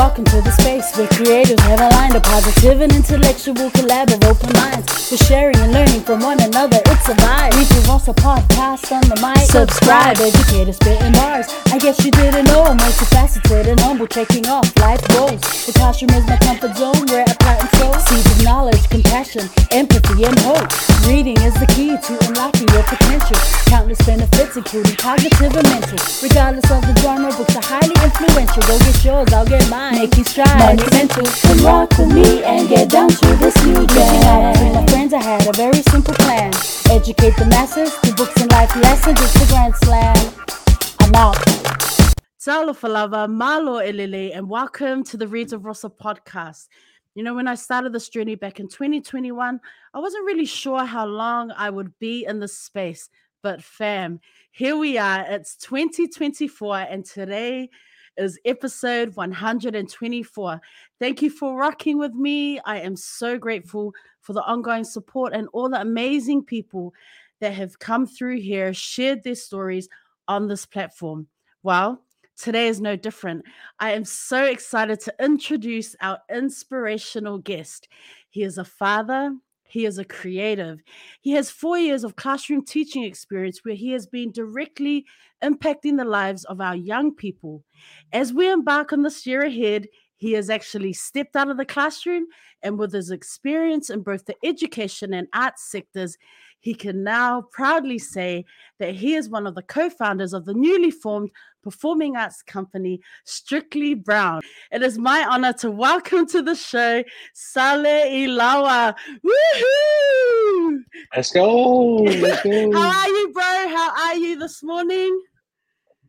Welcome to the space where creators have aligned a positive and intellectual collab of open minds for sharing and learning from one another. It's a vibe. We can also podcast on the mic. Subscribe, educator spitting bars. I guess you didn't know I'm multifaceted and humble, taking off life goals. The classroom is my comfort zone where I plant and sow seeds of knowledge, compassion, empathy, and hope. Reading is the key to unlocking your potential. Countless benefits, including cognitive and mental. Regardless of the genre, books are highly influential. Go get yours, I'll get mine. Make you strive. Monumental. Come rock with me and get down to this new jam. With my friends, I had a very simple plan. Educate the masses through books and life lessons. It's a grand slam. I'm out. Talo Falava, Malo Elele, and welcome to the Reads of Rosa podcast. You know, when I started this journey back in 2021, I wasn't really sure how long I would be in this space. But fam, here we are. It's 2024, and today is episode 124. Thank you for rocking with me. I am so grateful for the ongoing support and all the amazing people that have come through here, shared their stories on this platform. Well, today is no different. I am so excited to introduce our inspirational guest. He is a father, he is a creative. He has four years of classroom teaching experience where he has been directly impacting the lives of our young people. As we embark on this year ahead, he has actually stepped out of the classroom and with his experience in both the education and arts sectors, he can now proudly say that he is one of the co founders of the newly formed performing arts company, Strictly Brown. It is my honor to welcome to the show Saale Ilaua. Woohoo! Let's go. Let's go. How are you, bro? How are you this morning?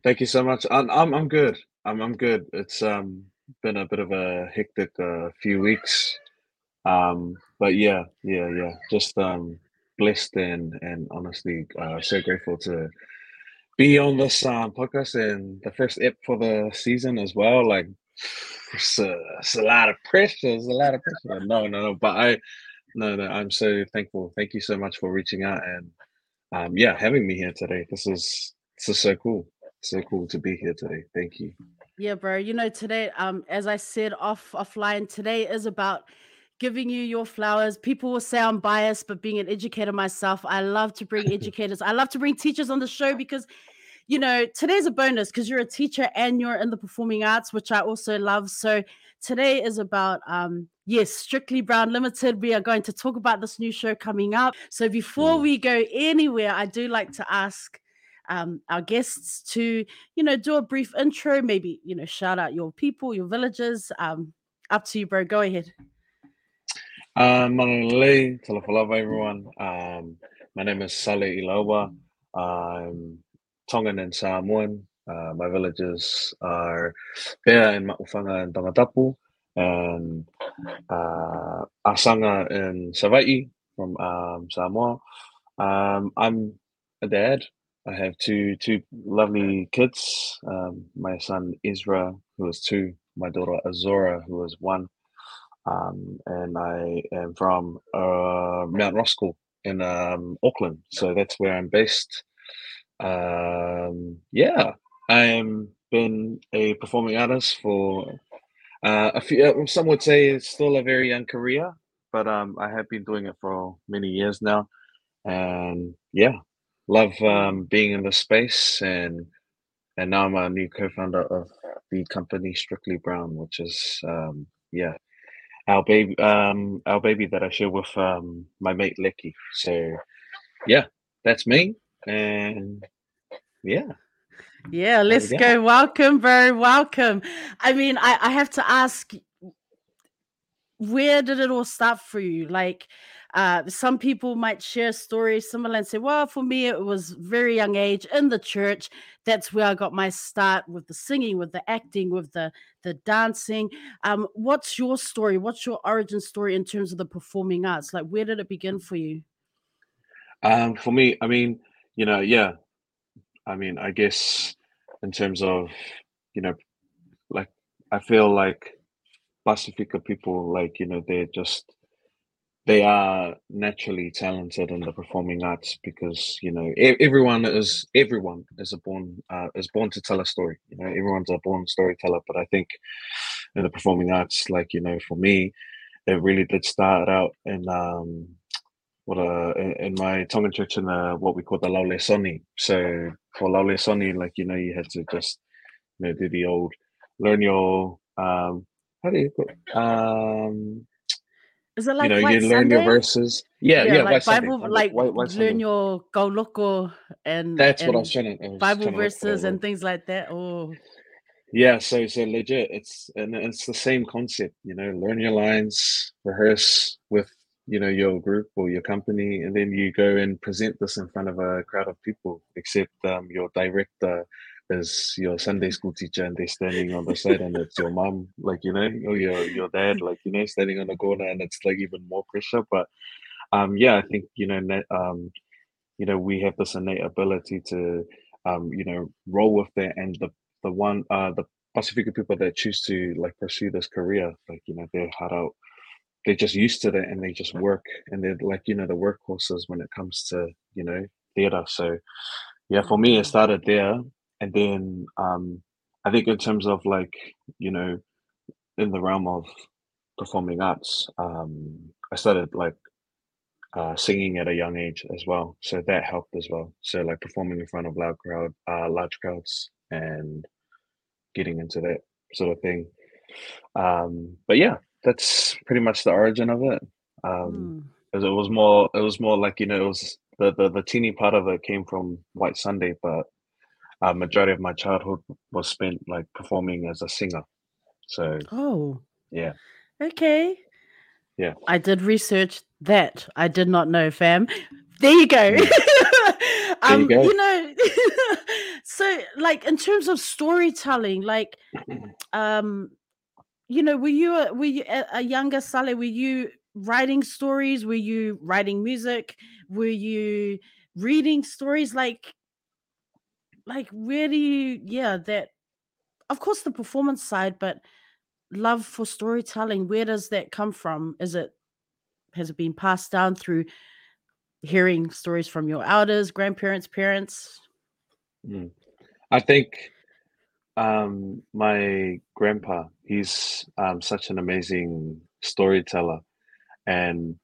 Thank you so much. I'm I'm, I'm good. I'm I'm good. It's um been a bit of a hectic uh, few weeks. Um, but yeah, yeah, yeah. Just um blessed and and honestly uh, so grateful to be on this um, podcast and the first ep for the season as well. Like it's a, it's a lot of pressure. It's a lot of pressure. No, no, no. But I no, no. I'm so thankful. Thank you so much for reaching out and um, yeah, having me here today. This is this is so cool. So cool to be here today. Thank you. Yeah, bro. You know, today, um, as I said off offline, today is about giving you your flowers. People will say I'm biased, but being an educator myself, I love to bring educators. I love to bring teachers on the show because you know, today's a bonus because you're a teacher and you're in the performing arts, which I also love. So today is about um yes, Strictly Brown Limited. We are going to talk about this new show coming up. So before Mm. we go anywhere, I do like to ask um, our guests to, you know, do a brief intro, maybe, you know, shout out your people, your villages. Um, up to you, bro. Go ahead. Um, Manolele, Talafalava, everyone. Um, my name is Saale Ilaua. I'm Tongan and Samoan. Uh, my villages are Pea in Maufanga and Tongatapu, and uh, Asanga in Savai'i from um, Samoa. Um, I'm a dad. I have two two lovely kids. Um, my son Ezra, who is two. My daughter Azora, who is one um, and I am from uh, Mount Roskill in um, Auckland, so that's where I'm based. Um, yeah, I am been a performing artist for uh, a few. uh, Some would say it's still a very young career, but um, I have been doing it for many years now, and yeah, love um, being in this space and. And now I'm a new co-founder of the company Strictly Brown, which is um, yeah, our baby um our baby that I share with um my mate Leki. So yeah, that's me. And yeah. Yeah, let's we go. go. Welcome, bro. Welcome. I mean, I, I have to ask, where did it all start for you? Like, uh, some people might share stories similar and say, well, for me, it was very young age in the church. That's where I got my start with the singing, with the acting, with the the dancing. Um, what's your story? What's your origin story in terms of the performing arts? Like, where did it begin for you? Um for me, I mean, you know, yeah. I mean, I guess in terms of, you know, like I feel like Pacifica people like, you know, they're just they are naturally talented in the performing arts because you know everyone is everyone is a born uh, is born to tell a story. You know, everyone's a born storyteller. But I think in the performing arts, like you know, for me, it really did start out in um, what uh in, in my Tongan church in uh, what we call the Laule Soni. So for Laule Soni, like you know, you had to just you know do the old learn your um how do you put um Is it you like know White you learn your verses. Yeah, Yeah, yeah, like Sunday. Bible, White, like White, White learn your go loco and That's what I was and trying to. Was Bible trying to look for that verses word. and things like that. Oh, Yeah, so so legit. It's and it's the same concept, you know, learn your lines, rehearse with, you know, your group or your company, and then you go and present this in front of a crowd of people, except um your director is your Sunday school teacher and they're standing on the side and it's your mom, like, you know, or your your dad, like, you know, standing on the corner and it's like even more pressure. But um yeah, I think, you know, um, you know, we have this innate ability to um, you know, roll with that and the the one uh the Pacific people that choose to like pursue this career, like you know, they're hard out. They're just used to that and they just work and they're like, you know, the workhorses when it comes to, you know, theatre. So yeah, for me it started there. And then um I think in terms of like, you know, in the realm of performing arts, um I started like uh, singing at a young age as well, so that helped as well. So like performing in front of loud crowd, uh, large crowds, and getting into that sort of thing. Um, but yeah, that's pretty much the origin of it. Um, mm. it was more, it was more like you know, it was the the, the teeny part of it came from White Sunday, but uh, majority of my childhood was spent like performing as a singer. So Oh, yeah, okay. yeah, I did research that. I did not know, fam. There you go. mm. there you um, go. you know, so like in terms of storytelling, like um, you know, were you a, were you a, a younger Sally? Were you writing stories? Were you writing music? Were you reading stories? Like, like you? Yeah, that of course the performance side, but love for storytelling. Where does that come from? Is it has it been passed down through hearing stories from your elders, grandparents, parents? Mm. I think Um, my grandpa, he's um, such an amazing storyteller, and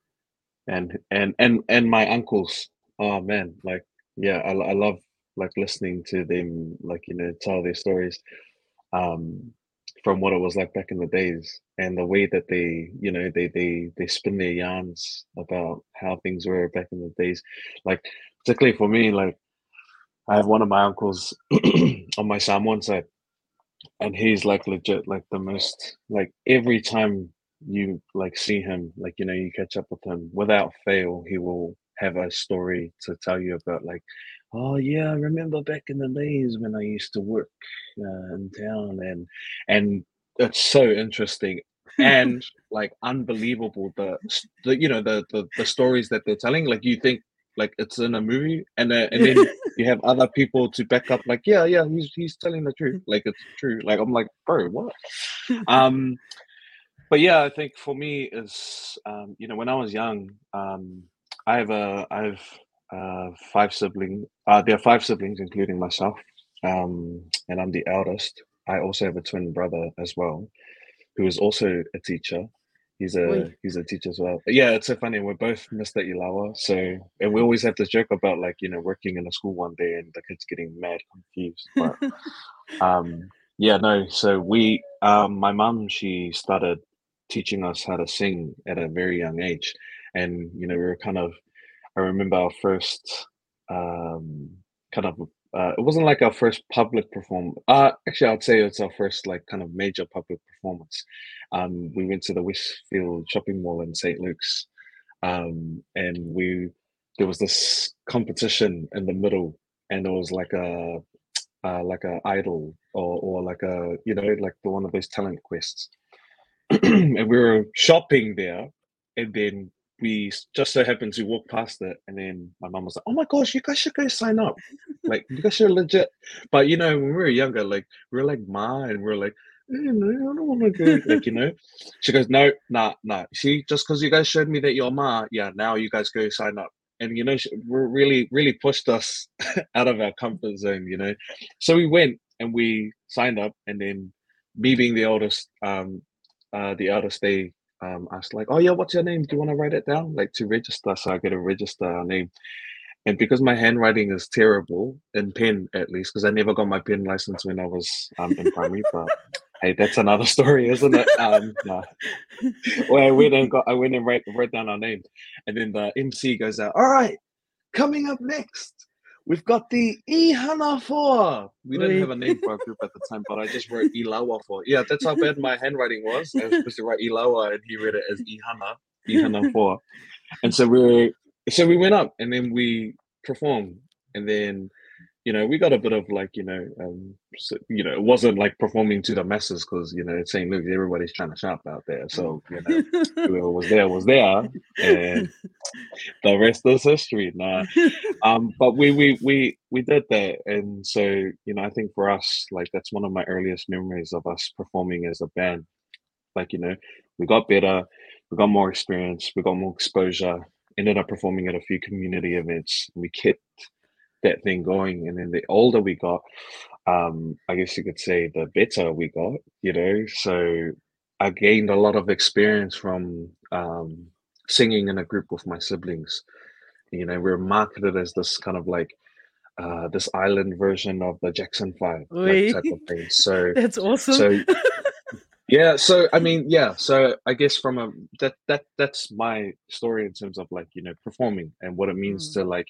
and and and and my uncles. Oh man, like yeah, I, I love like listening to them, like you know, tell their stories um, from what it was like back in the days, and the way that they, you know, they they they spin their yarns about how things were back in the days. Like particularly for me, like I have one of my uncles on my Samoan side and he's like legit like the most like every time you like see him like you know you catch up with him without fail he will have a story to tell you about like oh yeah i remember back in the days when i used to work uh, in town and and it's so interesting and like unbelievable the, the you know the, the the stories that they're telling like you think like it's in a movie and uh, and then you have other people to back up like yeah yeah he's he's telling the truth like it's true like i'm like bro what? Um but yeah i think for me is um you know when i was young um i have a i have uh five siblings uh there are five siblings including myself um and i'm the eldest i also have a twin brother as well who is also a teacher. He's a he's a teacher as well. Yeah, it's so funny. We're both Mr. Ilaua. So and we always have this joke about like, you know, working in a school one day and the kids getting mad confused. But um yeah, no, so we um my mum she started teaching us how to sing at a very young age. And you know, we were kind of I remember our first um kind of uh, it wasn't like our first public perform uh actually I'd say it's our first like kind of major public performance. Um we went to the Westfield shopping mall in St. Luke's um and we there was this competition in the middle and it was like a uh, like a idol or or like a you know like the one of those talent quests and we were shopping there, and then we just so happened to walk past it, and then my mum was like, "Oh my gosh, you guys should go sign up! Like, you guys should legit." But you know, when we were younger, like we were like ma, and we are like, you know, I don't want to go. Like, you know, she goes, no, nah, nah. See, just because you guys showed me that you're Ma, yeah, now you guys go sign up. And you know, she really, really pushed us out of our comfort zone. You know, so we went and we signed up, and then me being the oldest, um, uh, the eldest, they um asked like, oh yeah, what's your name? Do you want to write it down, like to register? So I get to register our name. And because my handwriting is terrible in pen, at least, because I never got my pen license when I was um, in primary, but hey, that's another story, isn't it? Um. Well, I went and got, I went and wrote, wrote down our name, and then the MC goes out. All right, coming up next, we've got the Ihana Four. We didn't have a name for our group at the time, but I just wrote Ilaua for. Yeah, that's how bad my handwriting was. I was supposed to write Ilaua, and he read it as Ihana, Ihana Four. And so we so we went up, and then we performed, and then you know, we got a bit of like, you know, um, so, you know, it wasn't like performing to the masses because, you know, it's St. Luke, everybody's trying to shop out there. So, you know, whoever was there was there, and the rest is history. Nah, um, but we we we we did that, and so you know, I think for us, like that's one of my earliest memories of us performing as a band. Like, you know, we got better, we got more experience, we got more exposure. Ended up performing at a few community events. We kept that thing going. And then the older we got, um, I guess you could say the better we got, you know. So I gained a lot of experience from um, singing in a group with my siblings. You know, we are marketed as this kind of like uh, this island version of the Jackson Five like, type of thing. So that's awesome. So yeah, so I mean, yeah, so I guess from a that that that's my story in terms of like you know performing and what it means mm. to like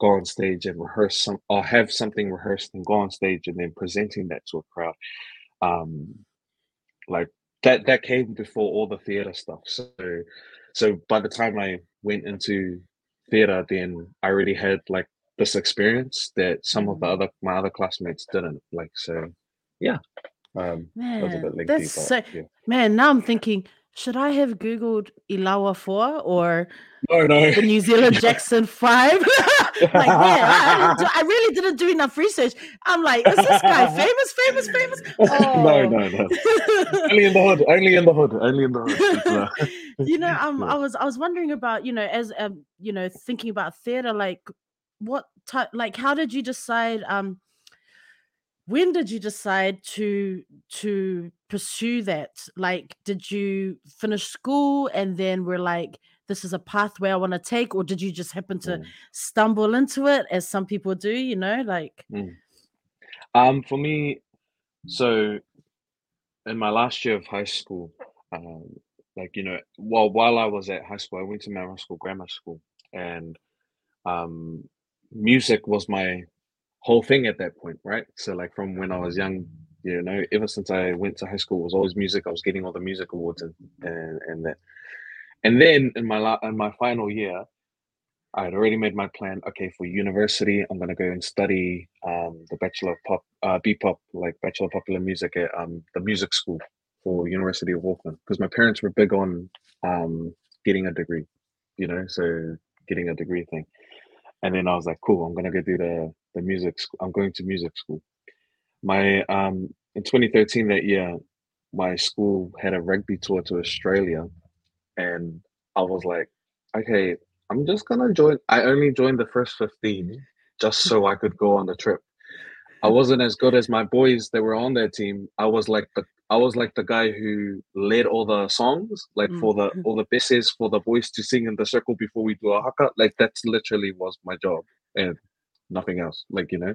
go on stage and rehearse some or have something rehearsed and go on stage and then presenting that to a crowd um like that that came before all the theater stuff so so by the time i went into theater then i already had like this experience that some of the mm-hmm. other my other classmates didn't like so yeah um man, that's so, yeah. man now i'm thinking should I have Googled Ilaua 4 or no, no. the New Zealand Jackson 5? like, yeah, I, I, I, really didn't do enough research. I'm like, is this guy famous, famous, famous? Oh. no, no, no. only in the hood, only in the hood, only in the hood. you know, um. I was I was wondering about, you know, as um, you know, thinking about theater, like what type like how did you decide um when did you decide to to pursue that like did you finish school and then we're like this is a pathway i want to take or did you just happen to mm. stumble into it as some people do you know like mm. um for me so in my last year of high school um like you know while while i was at high school i went to Roskell grammar school and um music was my whole thing at that point, right? So like from when I was young, you know, ever since I went to high school, was always music. I was getting all the music awards and and, and that. And then in my la- in my final year, I had already made my plan. Okay, for university, I'm gonna go and study um, the Bachelor of Pop, uh, B-pop, like Bachelor of Popular Music at um, the music school for University of Auckland, because my parents were big on um, getting a degree, you know, so getting a degree thing. And then I was like, cool, I'm gonna go do the the music school. I'm going to music school. My um in 2013 that year, my school had a rugby tour to Australia, and I was like, okay, I'm just gonna join. I only joined the first 15 just so I could go on the trip. I wasn't as good as my boys that were on their team. I was like the I was like the guy who led all the songs, like mm. for the all the besses for the boys to sing in the circle before we do a haka. Like that's literally was my job. And nothing else. Like, you know.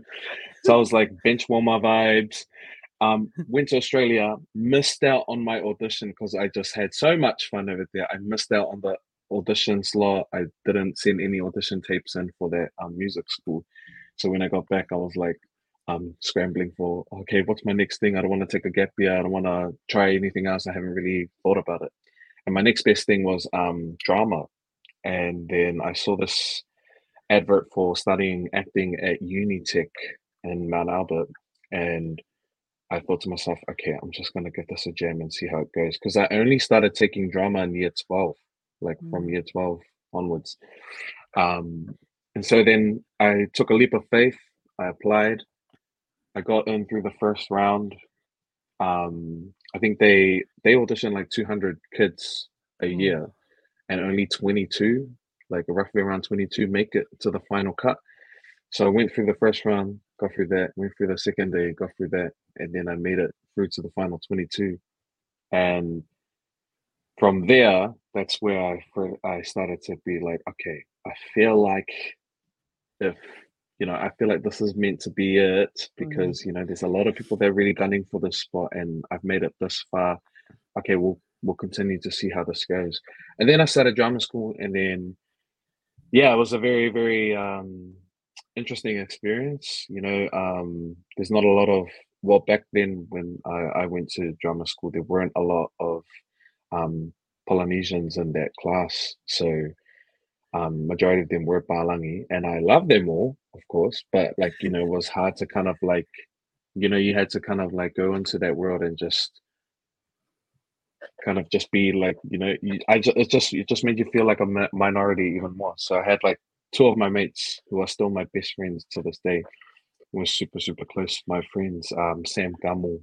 So I was like bench warmer vibes. Um, went to Australia, missed out on my audition because I just had so much fun over there. I missed out on the audition slot. I didn't send any audition tapes in for that um, music school. So when I got back, I was like, um, scrambling for okay, what's my next thing? I don't want to take a gap year. I don't want to try anything else. I haven't really thought about it. And my next best thing was um, drama. And then I saw this advert for studying acting at Unitec in Mount Albert. And I thought to myself, okay, I'm just going to give this a jam and see how it goes. Because I only started taking drama in year 12, like mm. from year 12 onwards. Um, and so then I took a leap of faith. I applied. I got in through the first round. Um, I think they they audition like 200 kids a Mm. year, and only 22, like roughly around 22, make it to the final cut. So I went through the first round, got through that, went through the second day, got through that, and then I made it through to the final 22. And from there, that's where I I started to be like, okay, I feel like if you know, I feel like this is meant to be it Mhm. because you know, there's a lot of people that are really gunning for this spot, and I've made it this far. Okay, we'll we'll continue to see how this goes. And then I started drama school, and then yeah, it was a very very um, interesting experience. You know, um, there's not a lot of well back then when I, I went to drama school, there weren't a lot of um, Polynesians in that class, so um, majority of them were Balangi, and I love them all, of course. But like you know, it was hard to kind of like, you know, you had to kind of like go into that world and just kind of just be like, you know, you, I just it just it just made you feel like a mi- minority even more. So I had like two of my mates who are still my best friends to this day. were super super close. My friends, um, Sam Gammel,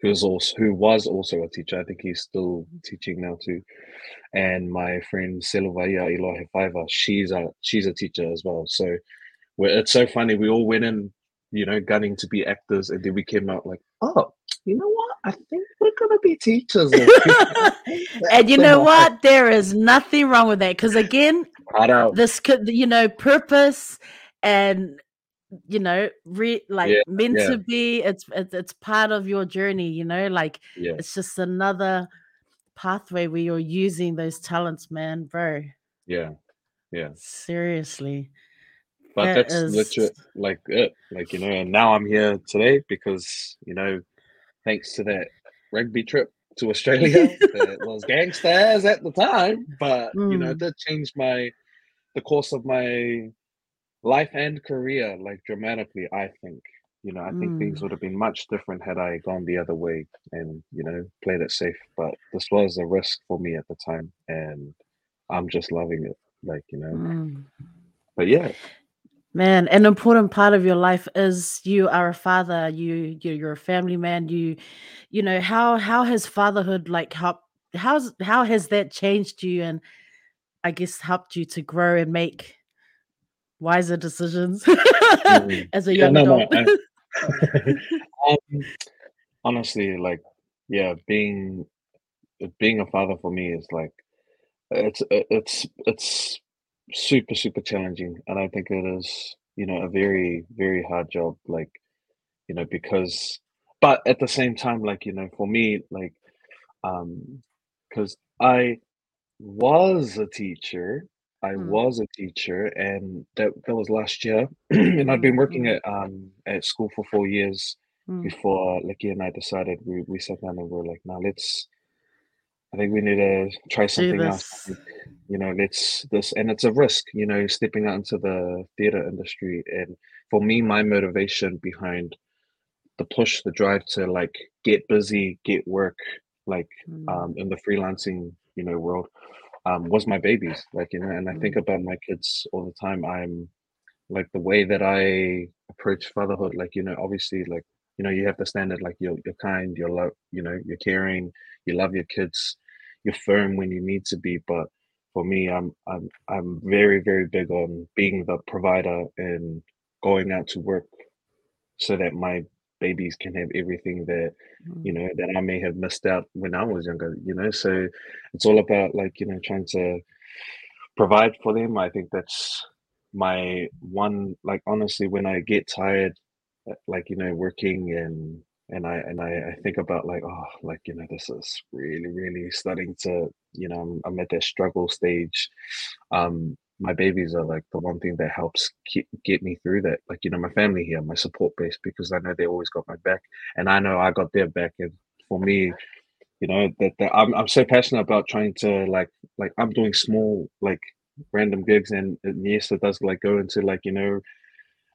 who's also who was also a teacher. I think he's still teaching now too. And my friend Silvaya Elohe Faiva, she's a she's a teacher as well. So it's so funny. We all went in, you know, gunning to be actors, and then we came out like, oh, you know what? I think we're gonna be teachers. and you know what? There is nothing wrong with that because again, Hard out. this could you know purpose and you know re like Yeah, meant yeah. to be it's, it's it's part of your journey you know like Yeah, it's just another pathway where you're using those talents man bro yeah, yeah. seriously But That that's is- legit, like it, like you know. And now I'm here today because you know, thanks to that rugby trip to Australia, that was gangsters at the time. But you know, it Mm. did change my the course of my life and career like dramatically. I think you know, I think things Mm. would have been much different had I gone the other way and you know played it safe. But this was a risk for me at the time, and I'm just loving it. Like you know, Mm. but yeah, man an important part of your life is you are a father you, you you're a family man you you know how how has fatherhood like helped how's how has that changed you and i guess helped you to grow and make wiser decisions Mhm. as a Yeah, young no, no, adult um, honestly, like, yeah, being being a father for me is like it's it's it's super super challenging, and I think it is you know a very very hard job. Like you know because, but at the same time, like you know, for me, like, um, because I was a teacher. I Mm. was a teacher, and that that was last year, and I'd been Mm, working mm. at um at school for four years Mm. before Leki and I decided we we sat down and we were like, now let's. I think we need to try something else. I this think, you know, let's this, and it's a risk. You know, stepping out into the theater industry, and for me, my motivation behind the push, the drive to like get busy, get work, like Mm, um in the freelancing, you know, world, um, was my babies. Like, you know, and I think Mm. about my kids all the time. I'm like the way that I approach fatherhood, like, you know, obviously like, you know, you have the standard, like you're you're kind, you're love, you know, you're caring, you love your kids, you're firm when you need to be. But for me, I'm I'm I'm very, very big on being the provider and going out to work so that my babies can have everything that you mm, know that I may have missed out when I was younger, you know. So it's all about like, you know, trying to provide for them. I think that's my one like honestly when I get tired like you know working and and I and I, I think about like oh like you know this is really really starting to you know I'm, I'm at that struggle stage. Um my babies are like the one thing that helps keep, get me through that like you know my family here my support base because I know they always got my back and I know I got their back and for me you know that, that I'm, I'm so passionate about trying to like like i'm doing small like random gigs and, and yes it does like go into like you know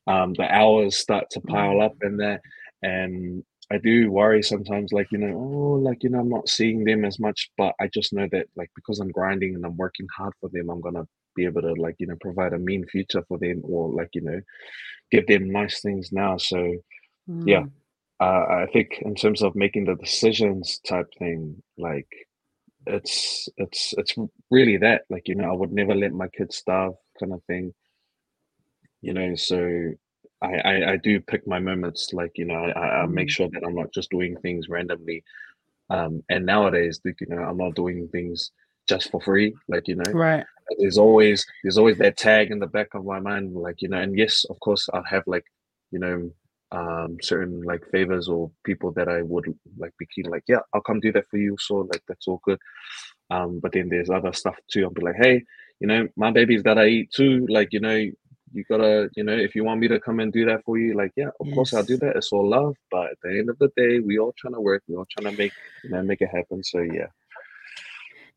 um the hours start to pile Mm. up in there and i do worry sometimes like you know oh like you know i'm not seeing them as much but i just know that like because i'm grinding and i'm working hard for them i'm gonna be able to like you know provide a mean future for them or like you know give them nice things now so yeah mm. uh, I think in terms of making the decisions type thing, like it's it's it's really that like you know I would never let my kids starve kind of thing. You know, so I I, I do pick my moments. Like you know, I, I make Mm. sure that I'm not just doing things randomly. Um, and nowadays, you know, I'm not doing things just for free. Like you know, Right. there's always there's always that tag in the back of my mind. Like you know, and yes, of course, I'll have like you know um certain like favors or people that I would like be keen like yeah I'll come do that for you so like that's all good um but then there's other stuff too I'll be like hey you know my baby's gotta eat too like you know you gotta you know if you want me to come and do that for you like yeah of course I'll do that it's all love but at the end of the day we all trying to work we all trying to make you know make it happen so yeah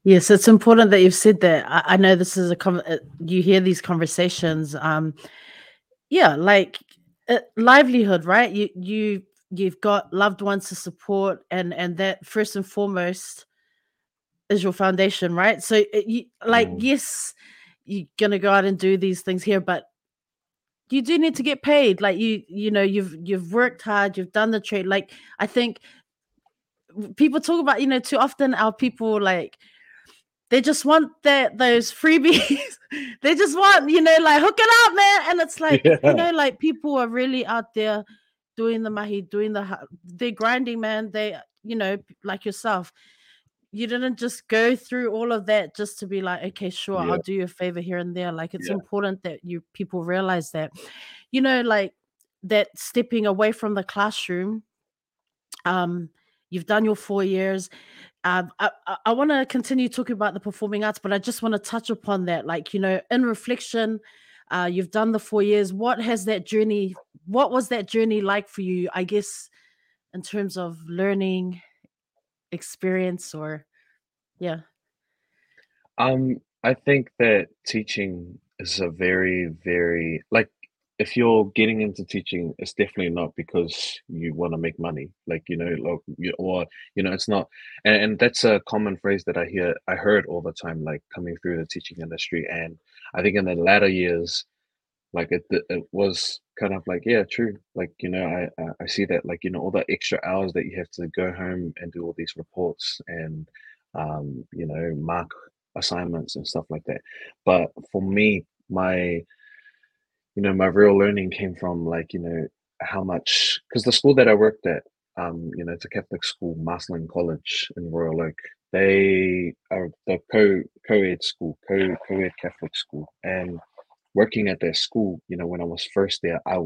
Yes, it's important that you've said that. I, I know this is a con- uh, you hear these conversations. Um, yeah, like uh, livelihood, right? You you you've got loved ones to support, and and that first and foremost is your foundation, right? So, it, you, like, Mm, yes, you're gonna go out and do these things here, but you do need to get paid. Like you, you know, you've you've worked hard, you've done the trade. Like I think people talk about, you know, too often our people like they just want that those freebies. they just want, you know, like hook it up, man. And it's like, you know, like people are really out there doing the mahi, doing the they're grinding, man. They, you know, like yourself, you didn't just go through all of that just to be like, okay, sure, I'll do you a favor here and there. Like it's yeah important that you people realize that, you know, like that stepping away from the classroom. Um, you've done your four years um, I, I, want to continue talking about the performing arts, but I just want to touch upon that. Like, you know, in reflection, uh, you've done the four years. What has that journey, what was that journey like for you? I guess, in terms of learning, experience, or yeah. Um, I think that teaching is a very, very like if you're getting into teaching, it's definitely not because you want to make money, like you know, like or you know, it's not, and, and that's a common phrase that I hear, I heard all the time, like coming through the teaching industry, and I think in the latter years, like it, it was kind of like, yeah, true, like you know, I I see that, like you know, all the extra hours that you have to go home and do all these reports and um, you know, mark assignments and stuff like that. But for me, my you know, my real learning came from like, you know, how much because the school that I worked at, um, you know, it's a Catholic school, Marcellin College in Royal Oak. They are the co co-ed school, co co-ed Catholic school. And working at their school, you know, when I was first there, I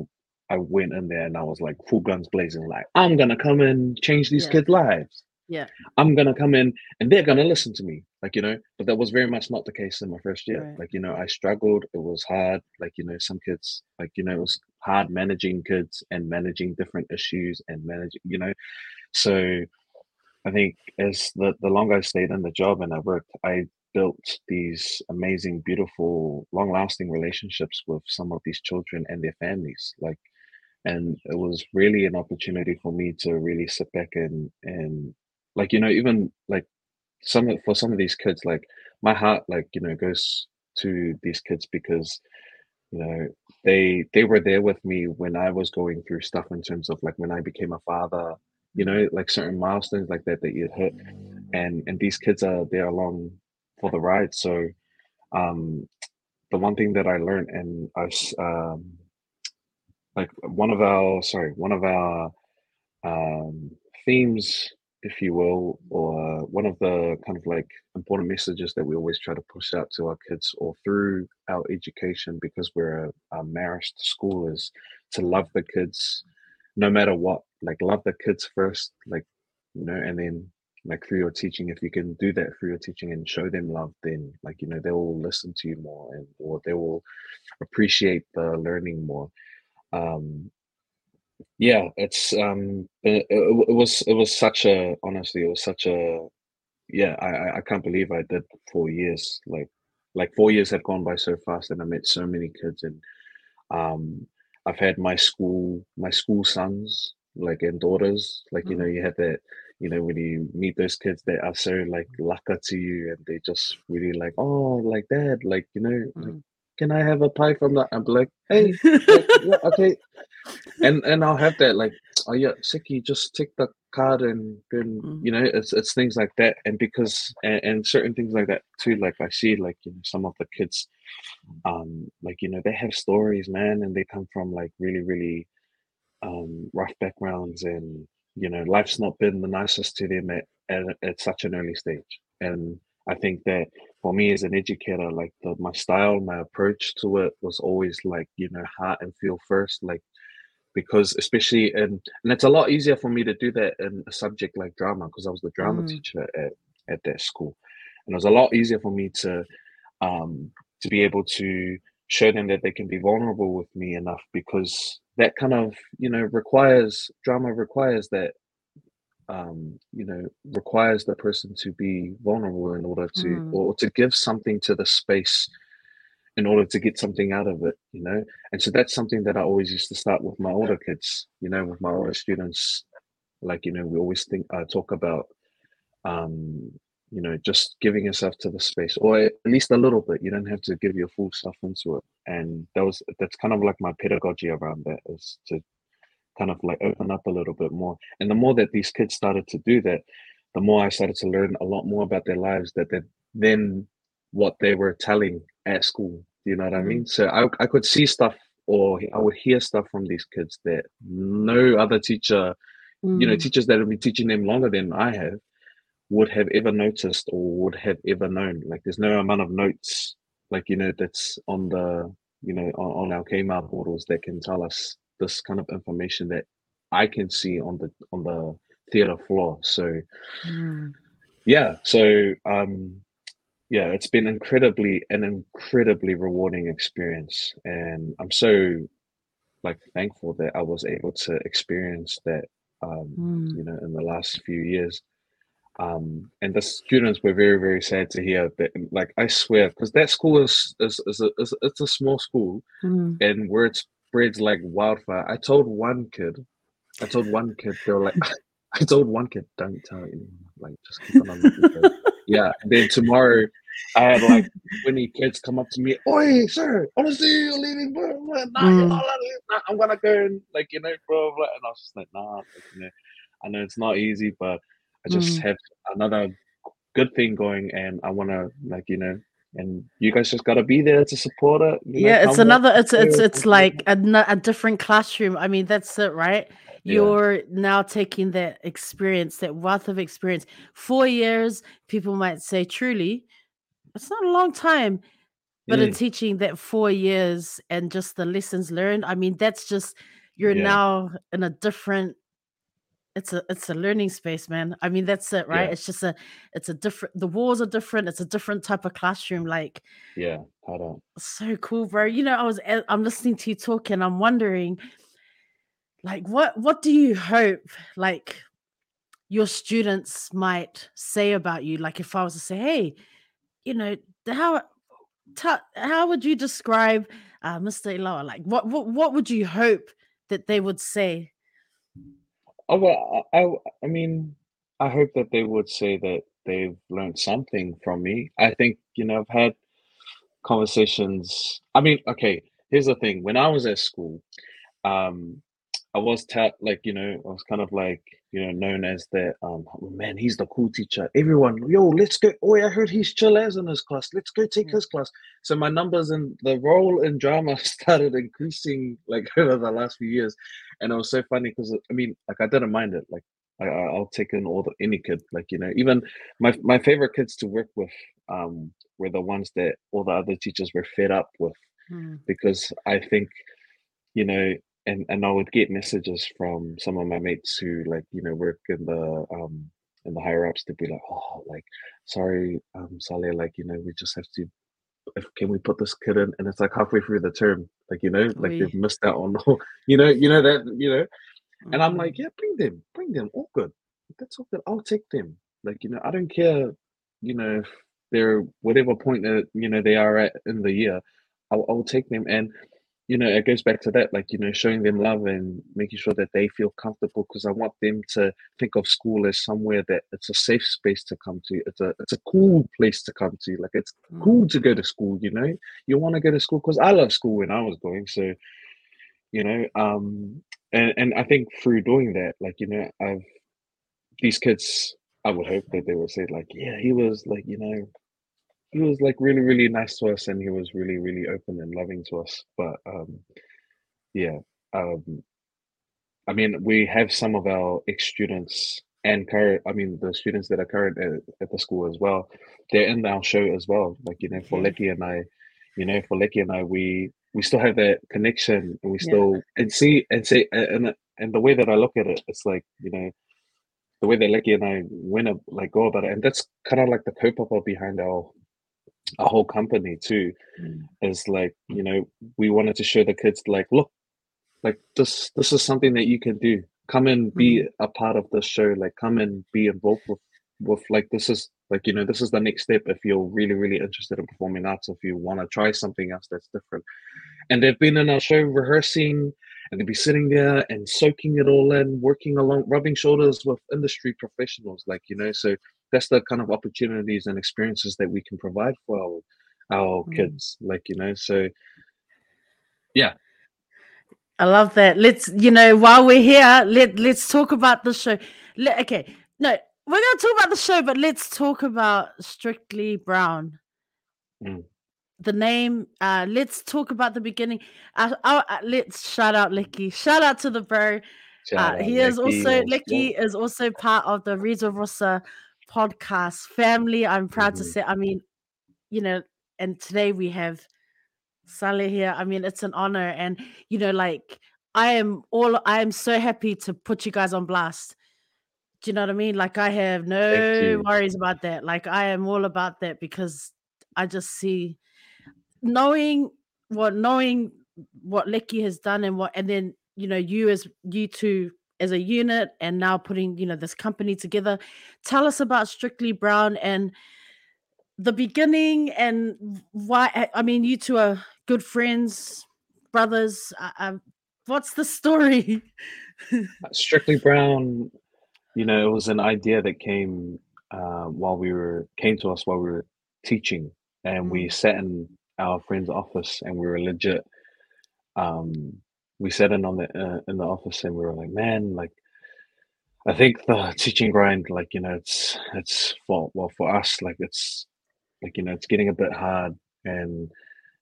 I went in there and I was like full guns blazing, like, I'm gonna come and change these Yeah. kids' lives. Yeah. I'm gonna come in and they're gonna listen to me, like you know. But that was very much not the case in my first year. Right. Like you know, I struggled. It was hard. Like you know, some kids, like you know, it was hard managing kids and managing different issues and managing, you know. So I think as the the longer I stayed in the job and I worked, I built these amazing, beautiful, long-lasting relationships with some of these children and their families. Like and it was really an opportunity for me to really sit back and and like you know even like some of for some of these kids like my heart like you know goes to these kids because you know they they were there with me when I was going through stuff in terms of like when I became a father you know like certain milestones like that that you hit and and these kids are there along for the ride. So um the one thing that I learned and I s- um like one of our sorry one of our um themes if you will or one of the kind of like important messages that we always try to push out to our kids or through our education because we're a, a marist school is to love the kids no matter what. Like love the kids first like you know and then like through your teaching if you can do that through your teaching and show them love then like you know they will listen to you more and or they will appreciate the learning more um yeah it's um it, it, it was it was such a honestly it was such a yeah I I can't believe I did four years like like four years have gone by so fast and I met so many kids and um I've had my school my school sons like and daughters like you know Mhm. you had that you know when you meet those kids that are so like laka to you and they just really like oh like dad like you know like Mm. can I have a pie from that? I'm like, hey, like, yeah, okay. And and I'll have that like, oh yeah, Siki, just take the card and then Mm. you know, it's it's things like that. And because and, and certain things like that too, like I see like you know some of the kids, um, like you know they have stories, man, and they come from like really really um rough backgrounds and you know life's not been the nicest to them at, at, at such an early stage and i think that for me as an educator like the, my style my approach to it was always like you know heart and feel first like because especially in and it's a lot easier for me to do that in a subject like drama because i was the drama Mm. teacher at, at that school and it was a lot easier for me to um to be able to show them that they can be vulnerable with me enough because that kind of you know requires drama requires that um you know requires the person to be vulnerable in order to Mm. or to give something to the space in order to get something out of it you know and so that's something that i always used to start with my older kids you know with my older students like you know we always think uh, talk about um you know just giving yourself to the space or at least a little bit. You don't have to give your full stuff into it. And that was that's kind of like my pedagogy around that is to kind of like open up a little bit more. And the more that these kids started to do that the more i started to learn a lot more about their lives that they then what they were telling at school. Do you know what i Mhm. mean? So I, I could see stuff or i would hear stuff from these kids that no other teacher you know Mm. teachers that have been teaching them longer than i have would have ever noticed or would have ever known like there's no amount of notes like you know that's on the you know on, on our KAMAR portals that can tell us this kind of information that i can see on the on the theater floor so Mm. yeah so um yeah it's been incredibly an incredibly rewarding experience and i'm so like thankful that i was able to experience that um Mm. you know in the last few years um and the students were very very sad to hear that like i swear because that school is is, is, a, is it's a small school Mm. and it spreads like wildfire i told one kid i told one kid they were like i told one kid don't tell anyone like just keep it on the weekend." yeah then tomorrow i had like 20 kids come up to me oi sir honestly you're leaving blah. nah, you're Mm. not allowed. Nah, i'm gonna go and like you know blah, blah. and i was just like nah like, you know i know it's not easy but i just Mm. have another good thing going and i want to like you know and you guys just got to be there to support it you know, yeah it's another it's it's it's like a, a different classroom i mean that's it right Yeah. you're now taking that experience that wealth of experience four years people might say truly it's not a long time but in Mm, teaching that four years and just the lessons learned i mean that's just you're Yeah. now in a different it's a it's a learning space man. I mean that's it right? Yeah. it's just a it's a different the walls are different it's a different type of classroom like yeah hold on so cool bro. You know i was i'm listening to you talk and i'm wondering like what what do you hope like your students might say about you? Like if i was to say hey you know how ta- how would you describe uh, mr Ilaua? like what, what what would you hope that they would say Oh well, I, I mean, I hope that they would say that they've learned something from me. I think, you know, I've had conversations. I mean, okay, here's the thing. When I was at school, um, I was ta- like, you know, I was kind of like, you know, known as the um "Oh, man, he's the cool teacher. Everyone, yo, let's go. Oh, I heard he's chill as in his class. Let's go take Mm. his class. So my numbers and the role in drama started increasing like over the last few years. And it was so funny because I mean, like I didn't mind it. Like I, I- I'll take in all the any kid. Like you know, even my my favorite kids to work with um were the ones that all the other teachers were fed up with Mm, because I think you know, and and I would get messages from some of my mates who like you know work in the um in the higher ups to be like, oh, like sorry, um, Saale, like you know, we just have to. If, can we put this kid in? And it's like halfway through the term, like you know, like Oui. they've missed out on, all- you know, you know that, you know. And I'm mm, like, yeah, bring them, bring them, all good. That's all good. I'll take them. Like you know, I don't care, you know, if they're whatever point that you know they are at in the year, I'll, I'll take them. And you know, it goes back to that, like, you know, showing them love and making sure that they feel comfortable because I want them to think of school as somewhere that it's a safe space to come to. It's a it's a cool place to come to. Like it's Mm. cool to go to school, you know. You want to go to school because I love school when I was going. So, you know, um and, and I think through doing that, like, you know, I've these kids, I would hope that they would say, like, yeah, he was like, you know, he was like really, really nice to us and he was really, really open and loving to us. But um yeah. Um I mean we have some of our ex students and current I mean the students that are current at, at the school as well. They're in our show as well. Like, you know, for. Leki and I, you know, for Leki and I we we still have that connection and we Yeah. still and see and see and and the way that I look at it, it's like, you know, the way that Leki and I went up like go about it. And that's kind of like the kaupapa behind our our whole company too. Mm. is like you know we wanted to show the kids like look like this this is something that you can do. Come and be a part of this show like come and be involved with with like this is like you know this is the next step if you're really really interested in performing arts if you want to try something else that's different. And they've been in our show rehearsing and they'd be sitting there and soaking it all in working along rubbing shoulders with industry professionals like you know so that's the kind of opportunities and experiences that we can provide for our our Mm. kids like you know so yeah I love that. Let's, you know, while we're here, let let's talk about the show. Let, okay, no, we're gonna talk about the show, but let's talk about Strictly Brown. Mm. The name. Uh, let's talk about the beginning. Uh, uh, uh, let's shout out Leki. Shout out to the bro. Uh, he is also yes, Leki is also part of the Reads with Rosa podcast family. I'm proud to Mhm. say. I mean, you know, and today we have Saale here. I mean, it's an honor, and you know, like I am all. I am so happy to put you guys on blast. Do you know what I mean? Like I have no worries about that. Like I am all about that because I just see knowing what knowing what Lecky has done and what and then you know you as you two as a unit and now putting you know this company together. Tell us about Strictly Brown and the beginning and why I- mean you two are good friends, brothers. Uh, what's the story? Strictly Brown, you know, it was an idea that came uh, while we were came to us while we were teaching, and we Mm. sat in our friend's office, and we were legit. Um, we sat in on the uh, in the office, and we were like, man, like, I think the teaching grind, like, you know, it's it's for well for us, like, it's like you know, it's getting a bit hard, and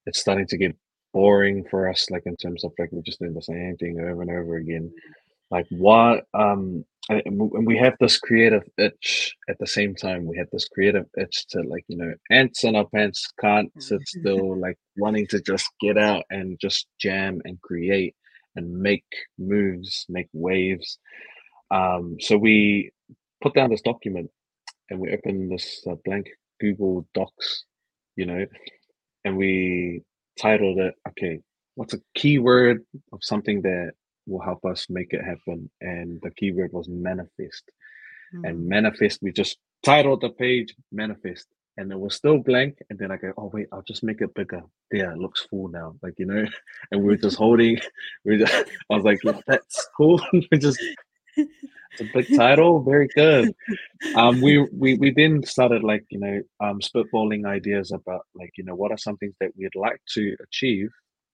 it's starting to get boring for us, like in terms of like we're just doing the same thing over and over again. Like why um and and w- and we have this creative itch at the same time. We have this creative itch to like you know ants in our pants can't sit still like wanting to just get out and just jam and create and make moves make waves. Um so we put down this document and we open this uh, blank google docs you know and we titled it okay what's a keyword of something that will help us make it happen? And the keyword was manifest. And Mm. manifest we just titled the page manifest and it was still blank and then i go oh wait i'll just make it bigger. There it looks full now like you know? And we are just holding we just, i was like yeah, that's cool. We just it's a big title very good. Um we we we then started like you know um spitballing ideas about like you know what are some things that we'd like to achieve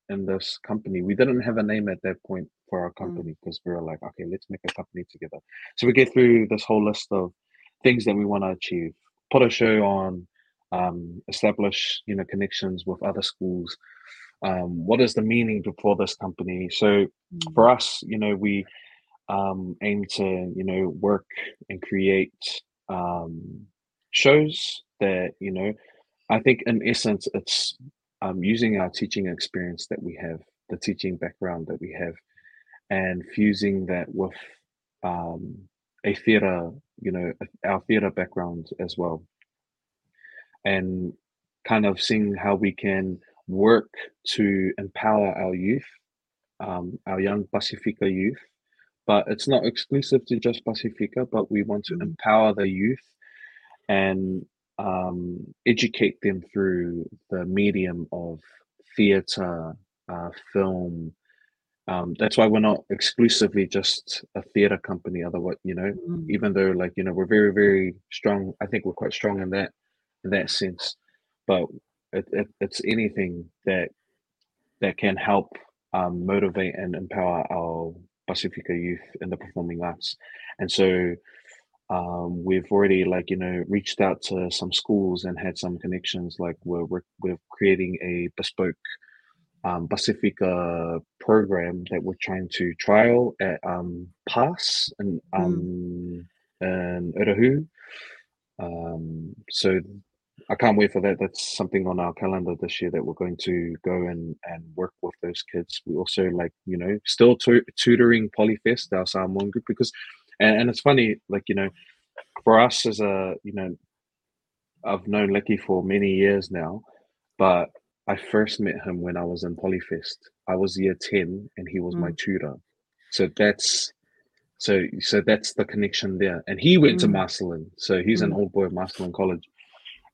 in this company? We didn't have a name at that point for our company because we were like okay let's make a company together. So we get through this whole list of things that we want to achieve put a show on um establish you know connections with other schools. Um what is the meaning for this company? So Mm. for us you know we um, aim to you know work and create um, shows that you know i think in essence it's um, using our teaching experience that we have the teaching background that we have and fusing that with um, a theater you know our theater background as well and kind of seeing how we can work to empower our youth um, our young pacifica youth but it's not exclusive to just Pacifica, but we want to Mm. empower the youth and um, educate them through the medium of theatre, uh, film. Um, that's why we're not exclusively just a theater company. Otherwise, you know, Mm. even though like you know we're very very strong. I think we're quite strong in that in that sense. But it, it, it's anything that that can help um, motivate and empower our Pacifica youth in the performing arts. And so um, we've already like you know reached out to some schools and had some connections. Like we're we're, we're creating a bespoke um, Pacifica program that we're trying to trial at um, Pass and Mm. um, and Urahu. Um, so I can't wait for that. That's something on our calendar this year that we're going to go and, and work with those kids. We also like, you know, still tu- tutoring Polyfest, our Samoan group, because, and, and it's funny, like, you know, for us as a, you know, I've known Leki for many years now, but I first met him when I was in Polyfest. I was year 10 and he was my Mm. tutor. So that's, so so that's the connection there. And he went to Mm. Marcellin. So he's an Mm. old boy at Marcellin College.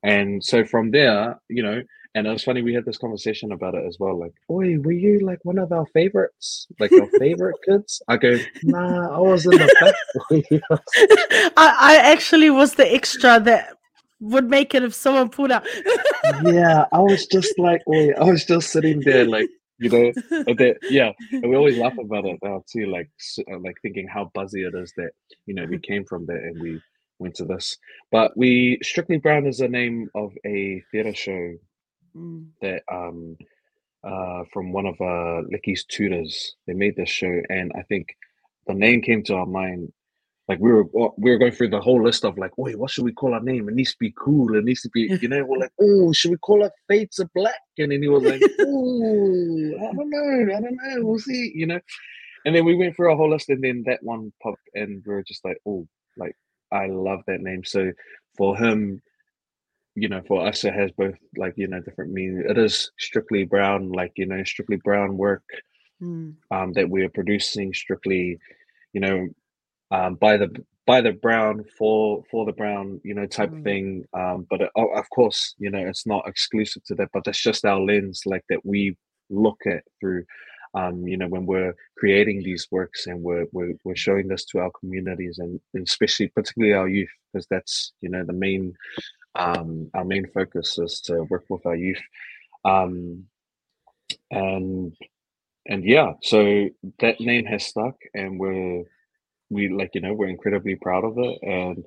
And so from there, you know, and it was funny, we had this conversation about it as well. Like, Oi, were you like one of our favorites? Like our favorite kids? I go, nah, I was in the back. I, I actually was the extra that would make it if someone pulled out. yeah, I was just like, Oi, I was just sitting there, like, you know, that, yeah. And we always laugh about it now too, like, s- uh, like thinking how buzzy it is that, you know, we came from there and we went to this. But we, Strictly Brown is the name of a theatre show Mm. that um uh from one of uh Leki's tutors. They made this show and I think the name came to our mind. Like we were we were going through the whole list of like, wait, what should we call our name? It needs to be cool. It needs to be, you know, we're like, oh, should we call it Fates of Black? And then he was like, oh, I don't know, I don't know, we'll see, you know. And then we went through a whole list and then that one popped and we were just like, oh, like I love that name. So for him, you know, for us, it has both like you know different meaning. It is strictly brown, like you know, strictly brown work Mm. um, that we are producing. Strictly, you know, um, by the by the brown for for the brown, you know, type Mm. thing. Um, but it, o- of course, you know, it's not exclusive to that. But that's just our lens, like that we look at through. Um, you know, when we're creating these works and we're we're, we're showing this to our communities and, and especially particularly our youth, because that's you know the main um, our main focus is to work with our youth. Um, and and yeah so that name has stuck and we're we like you know we're incredibly proud of it and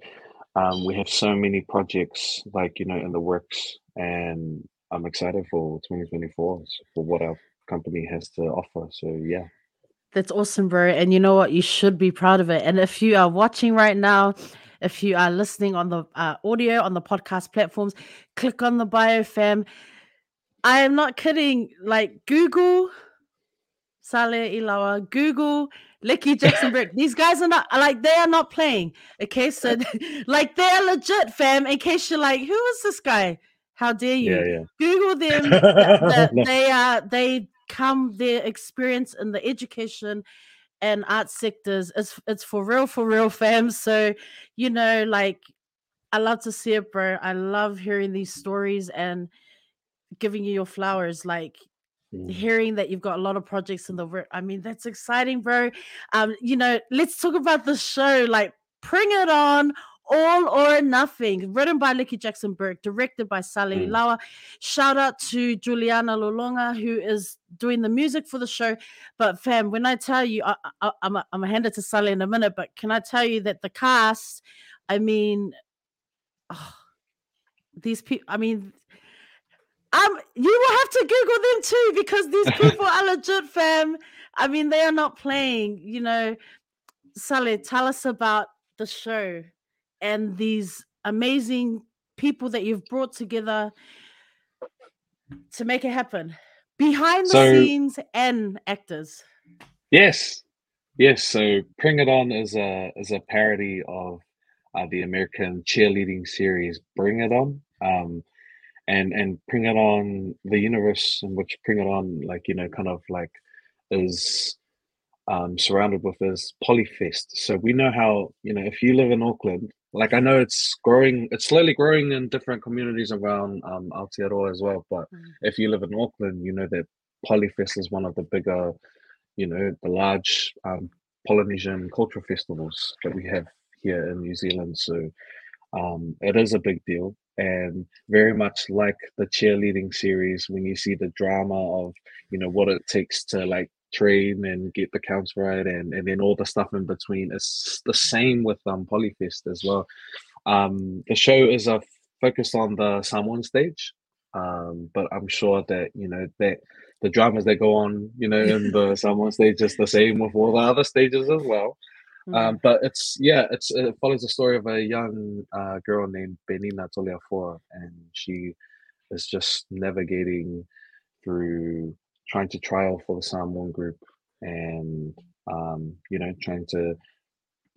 um, we have so many projects like you know in the works and i'm excited for 2024 for what our company has to offer so yeah That's awesome, bro. And you know what? You should be proud of it. And if you are watching right now, if you are listening on the uh, audio on the podcast platforms, click on the bio fam. I am not kidding. Like Google Saale Ilaua, Google Leki Jackson-Bourke. These guys are not like they are not playing. Okay, so like they're legit, fam. In case you're like, who is this guy? How dare you? yeah yeah Google them. th- th- No. they are they come their experience in the education and art sectors. It's it's for real, for real, fam. So you know, like I love to see it, bro. I love hearing these stories and giving you your flowers. Like Mm. hearing that you've got a lot of projects in the work. I mean, that's exciting, bro. Um, you know, let's talk about the show. Like, bring it on. All or Nothing, written by Leki Jackson-Bourke, directed by Saale Mm. Ilaua. Shout out to Juliana Lolonga, who is doing the music for the show. But fam, when I tell you, I, I, I'm I'm gonna hand it to Saale in a minute. But can I tell you that the cast? I mean, oh, these people. I mean, um, you will have to Google them too because these people are legit, fam. I mean, they are not playing. You know, Saale, tell us about the show and these amazing people that you've brought together to make it happen behind the So- scenes and actors. Yes, yes. So Bring It On is a is a parody of uh, the American cheerleading series Bring It On. Um, and and Bring It On, the universe in which Bring It On, like you know, kind of like is um, surrounded with is Polyfest. So we know how you know if you live in Auckland, like I know it's growing, it's slowly growing in different communities around um, Aotearoa as well. But Mm. if you live in Auckland, you know that Polyfest is one of the bigger, you know, the large um, Polynesian cultural festivals that we have here in New Zealand. So um, it is a big deal. And very much like the cheerleading series, when you see the drama of, you know, what it takes to like train and get the counts right and, and then all the stuff in between, it's the same with um, Polyfest as well. Um, the show is a focused on the Samoan stage, um, but I'm sure that you know that the dramas that go on, you know, in the Samoan stage is the same with all the other stages as well. Mm. Um, but it's yeah, it's it follows the story of a young uh, girl named Benina Toliafoa, and she is just navigating through trying to trial for the Samoan group, and um, you know, trying to.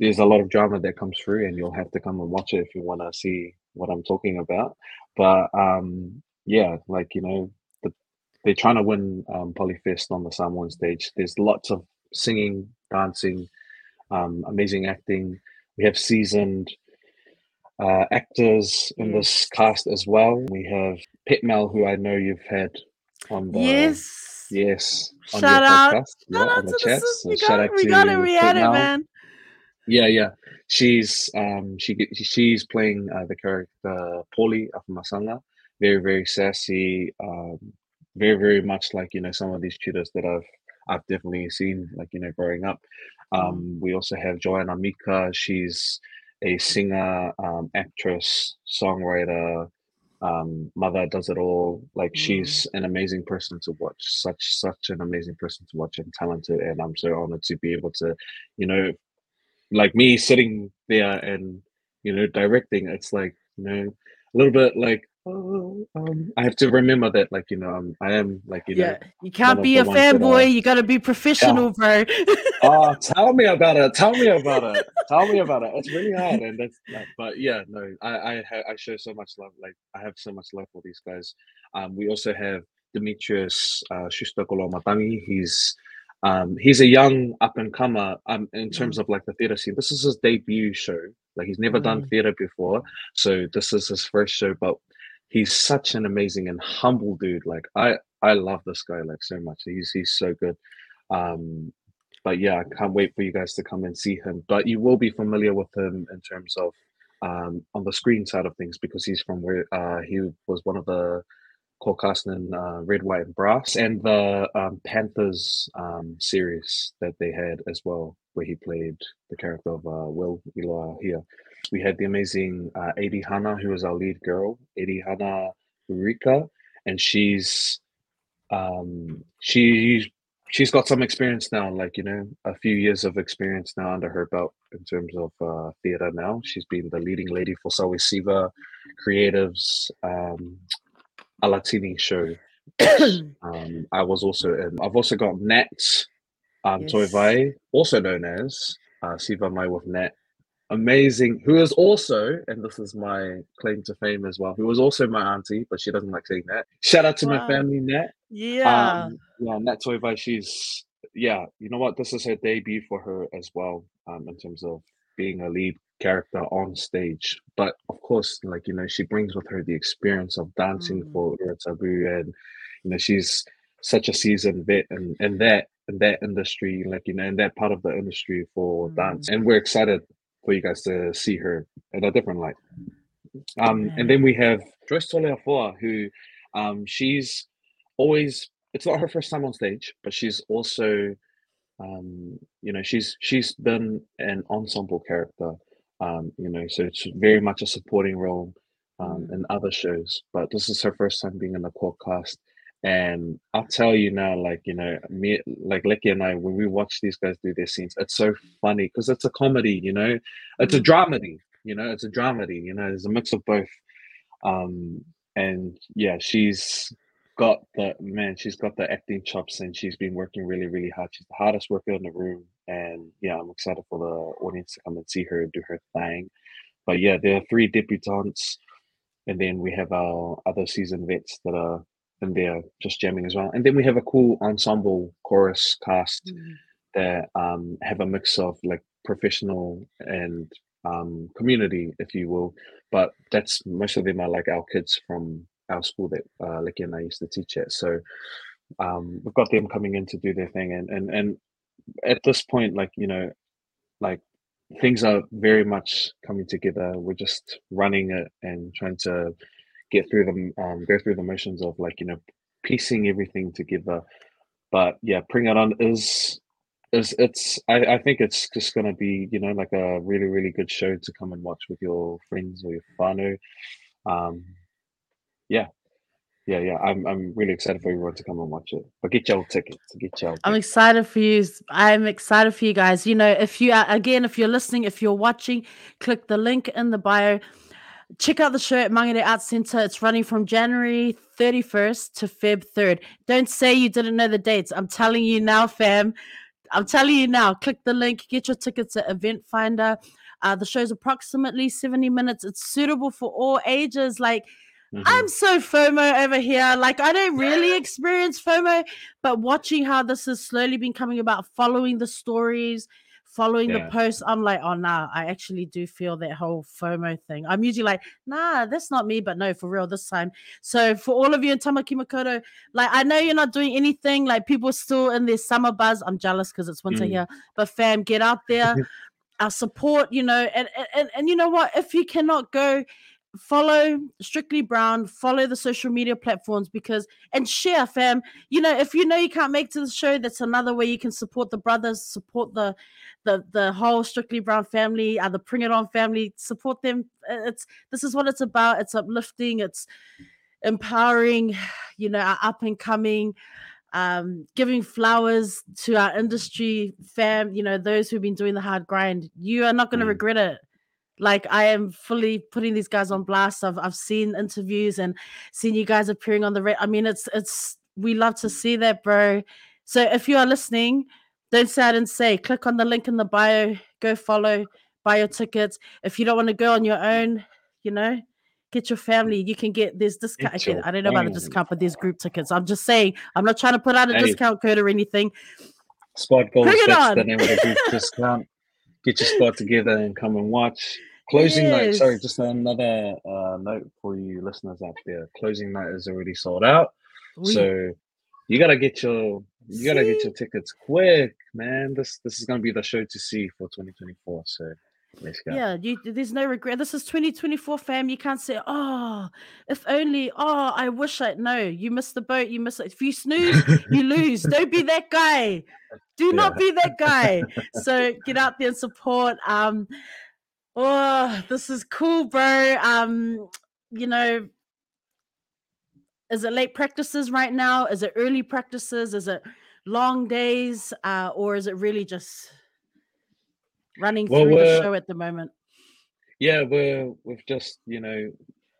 There's a lot of drama that comes through, and you'll have to come and watch it if you want to see what I'm talking about. But um, yeah, like you know, the, they're trying to win um, Polyfest on the Samoan stage. There's lots of singing, dancing, um, amazing acting. We have seasoned uh, actors in this cast as well. We have Pet Mel, who I know you've had on the yes, yes, on shout out, podcast, shout yeah, out to the sis. We got, we got it, we had it, man. Yeah, yeah. She's um she she's playing uh, the character Polly of Masanga. Very very sassy. Um, very very much like you know some of these tutors that I've I've definitely seen like you know growing up. Um, we also have Joanna Mika. She's a singer, um, actress, songwriter, um, mother does it all. Like mm. she's an amazing person to watch. Such such an amazing person to watch and talented. And I'm so honored to be able to, you know, like me sitting there and you know directing it's like you know a little bit like oh, um, I have to remember that, like you know, um, I am like you yeah, know, you can't be a fanboy. You got to be professional, yeah. bro. oh, tell me about it. Tell me about it. Tell me about it. It's really hard, and that's. Like, but yeah, no, I I, I show so much love. Like I have so much love for these guys. Um, we also have Demetrius uh, Matangi. He's um, he's a young up and comer um, in terms mm. of like the theater scene. This is his debut show. Like he's never mm. done theater before, so this is his first show. But he's such an amazing and humble dude. Like I, I love this guy like so much. He's he's so good. Um, but yeah, I can't wait for you guys to come and see him. But you will be familiar with him in terms of um, on the screen side of things because he's from where uh, he was one of the co-cast in uh, Red, White, and Brass, and the um, Panthers um, series that they had as well, where he played the character of uh, Will Iloa here. We had the amazing uh, Adi Hana, who was our lead girl, Adi Hana Urika, and she's um, she she's got some experience now, like you know, a few years of experience now under her belt in terms of uh, theater. Now she's been the leading lady for Sawi Siva Creatives um, Alatini show. um, I was also in. I've also got Nat um, yes. Toivai, also known as uh, Siva Mai with Nat. Amazing, who is also, and this is my claim to fame as well, who was also my auntie, but she doesn't like saying that. Shout out to wow. my family, Nat. Yeah. Um, yeah, Nat Toivai, she's, yeah, you know what? This is her debut for her as well, um, in terms of being a lead character on stage. But of course, like you know, she brings with her the experience of dancing mm. for Tabu, and you know, she's such a seasoned vet and and that in that industry, like you know, in that part of the industry for mm. dance. And we're excited for you guys to see her in a different light. Um, and then we have Joyce Toleafoa, who um, she's always it's not her first time on stage, but she's also um, you know, she's she's been an ensemble character um, you know, so it's very much a supporting role um, mm. in other shows. But this is her first time being in the core cast. And I'll tell you now, like, you know, me, like Leki and I, when we watch these guys do their scenes, it's so funny because it's a comedy, you know, it's a mm. dramedy, you know, it's a dramedy, you know, there's a mix of both. Um, and yeah, she's got the man, she's got the acting chops and she's been working really, really hard. She's the hardest worker in the room. And yeah, I'm excited for the audience to come and see her do her thing. But yeah, there are three debutantes, and then we have our other season vets that are in there just jamming as well. And then we have a cool ensemble chorus cast mm-hmm. that um, have a mix of like professional and um, community, if you will. But that's most of them are like our kids from our school that uh, Leki and I used to teach at. So um, we've got them coming in to do their thing, and and and at this point, like you know, like things are very much coming together. We're just running it and trying to get through them, um, go through the motions of like you know piecing everything together. But yeah, Bring It On is is it's I, I think it's just gonna be you know like a really really good show to come and watch with your friends or your whānau. Um, yeah, yeah, yeah. I'm I'm really excited for everyone to come and watch it. But get your tickets. Get your. I'm excited for you. I'm excited for you guys. You know, if you are again, if you're listening, if you're watching, click the link in the bio. Check out the show at Mangere Arts Centre. It's running from January 31st to Feb 3rd. Don't say you didn't know the dates. I'm telling you now, fam. I'm telling you now. Click the link. Get your tickets at Eventfinda. Uh, the show's approximately 70 minutes. It's suitable for all ages. Like Mm-hmm. I'm so FOMO over here. Like, I don't really experience FOMO, but watching how this has slowly been coming about, following the stories, following yeah. the posts, I'm like, oh, nah, I actually do feel that whole FOMO thing. I'm usually like, nah, that's not me, but no, for real this time. So, for all of you in Tamaki Makaurau, like, I know you're not doing anything, like, people still in their summer buzz. I'm jealous because it's winter mm. here, but fam, get out there. Our support, you know, and, and and you know what? If you cannot go, follow Strictly Brown, follow the social media platforms because and share, fam. You know, if you know you can't make to the show, that's another way you can support the brothers, support the the the whole Strictly Brown family, uh, the Bring It On family, support them. Uh, it's this is what it's about. It's uplifting, it's empowering, you know, our up and coming. Um, giving flowers to our industry fam, you know, those who've been doing the hard grind. You are not going to mm. regret it like I am fully putting these guys on blast. I've I've seen interviews and seen you guys appearing on the red. I mean, it's it's we love to mm. see that, bro. So if you are listening, don't say I didn't say. Click on the link in the bio, go follow, buy your tickets. If you don't want to go on your own, you know, get your family. You can get this discount. Okay, I don't know about the discount, but there's group tickets. I'm just saying, I'm not trying to put out a hey. discount code or anything. Spot goals, that's the name of the group discount get your spot together and come and watch. Closing yes. night. Sorry, just another uh, note for you listeners out there. Closing night is already sold out, oui. so you gotta get your you gotta get your tickets quick, man. This this is gonna be the show to see for 2024. So let's go. Yeah, you, there's no regret. This is 2024, fam. You can't say, "Oh, if only." Oh, I wish I. No, you missed the boat. You miss it. If you snooze, you lose. Don't be that guy. Do yeah. not be that guy. so get out there and support. Um, oh, this is cool, bro. Um, you know, is it late practices right now? Is it early practices? Is it long days? Uh, or is it really just running well, through the show at the moment? Yeah, we're we've just, you know,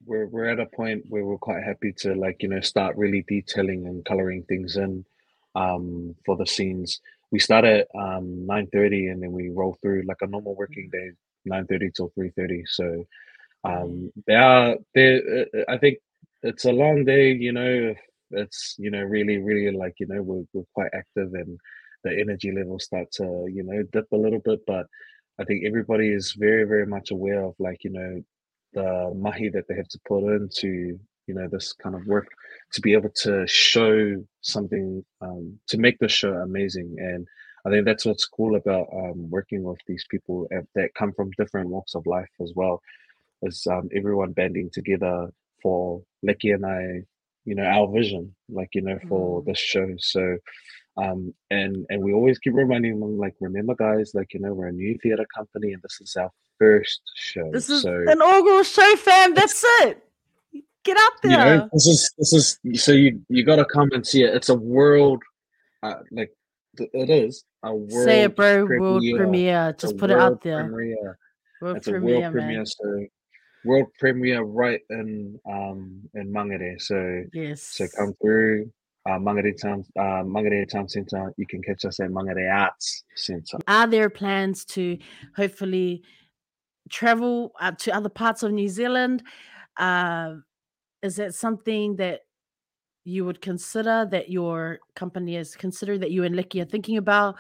we're we're at a point where we're quite happy to like, you know, start really detailing and coloring things in um for the scenes. We start at um, 9.30 and then we roll through like a normal working day 9.30 till 3.30 so um, they are they uh, i think it's a long day you know it's you know really really like you know we're, we're quite active and the energy levels start to you know dip a little bit but i think everybody is very very much aware of like you know the mahi that they have to put into you know this kind of work to be able to show something um, to make the show amazing and i think that's what's cool about um, working with these people that come from different walks of life as well is um, everyone banding together for Leki and I, you know, our vision, like you know, for mm. this show. So, um, and and we always keep reminding them, like, remember, guys, like you know, we're a new theater company, and this is our first show. This is so, an inaugural show, fam. That's it. Get up there. You know, this is this is so you you got to come and see it. It's a world, uh, like it is a world. Say it, bro. Premiere. World premiere. Just put it out there. Premiere. World it's premiere, a world premiere. Man. So world premiere right in um in Mangere. So yes. So come through. Uh, Mangere Town, uh, Mangere Town Centre. You can catch us at Mangere Arts Centre. Are there plans to hopefully travel uh, to other parts of New Zealand? Uh, is that something that you would consider that your company is considered that you and Leki are thinking about?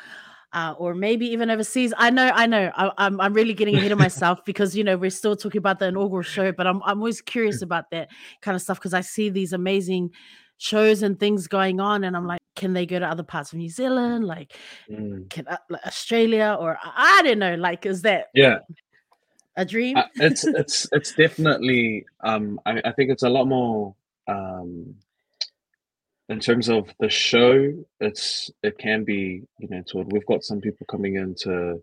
Uh, or maybe even overseas. I know, I know. I, am I'm, I'm really getting ahead of myself because you know we're still talking about the inaugural show, but I'm I'm always curious about that kind of stuff because I see these amazing shows and things going on and i'm like can they go to other parts of new zealand like Mm. can uh, like australia or i don't know like is that Yeah, a dream uh, it's it's it's definitely. Um, I, I think it's a lot more. Um, in terms of the show, it's it can be you know to we've got some people coming in to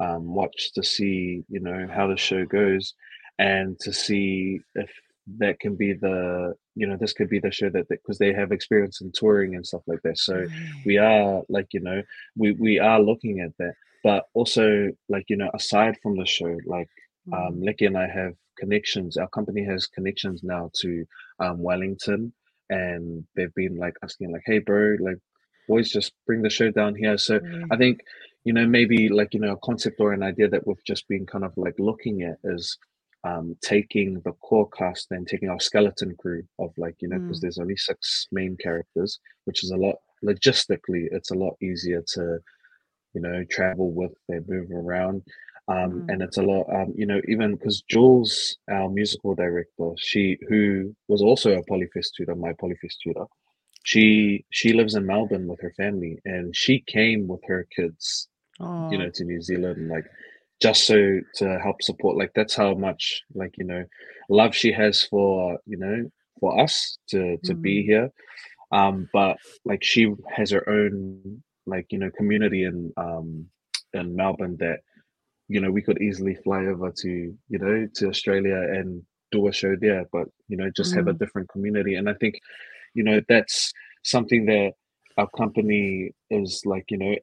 um, watch to see you know how the show goes, and to see if that can be the you know this could be the show that because they have experience in touring and stuff like that. So we are like you know we we are looking at that, but also like you know aside from the show, like um, Mm. Leki and I have connections. Our company has connections now to um, Wellington, and they've been like asking, like, "Hey, bro, like, boys, just bring the show down here." So Yeah. I think you know maybe like you know a concept or an idea that we've just been kind of like looking at is um, taking the core cast then taking our skeleton crew of like you know because Mm. there's only six main characters, which is a lot logistically. It's a lot easier to you know, travel with, they move around. Um, Mm. and it's a lot, um, you know, even because Jules, our musical director, she who was also a polyfest tutor, my polyfest tutor, she she lives in Melbourne with her family, and she came with her kids, you know, to New Zealand, like just so to help support. Like that's how much, like you know, love she has for you know for us to to be Mm. here um but like she has her own like you know community in um in melbourne that you know we could easily fly over to you know to australia and do a show there but you know just have a Mm. different community and i think you know that's something that our company is like you know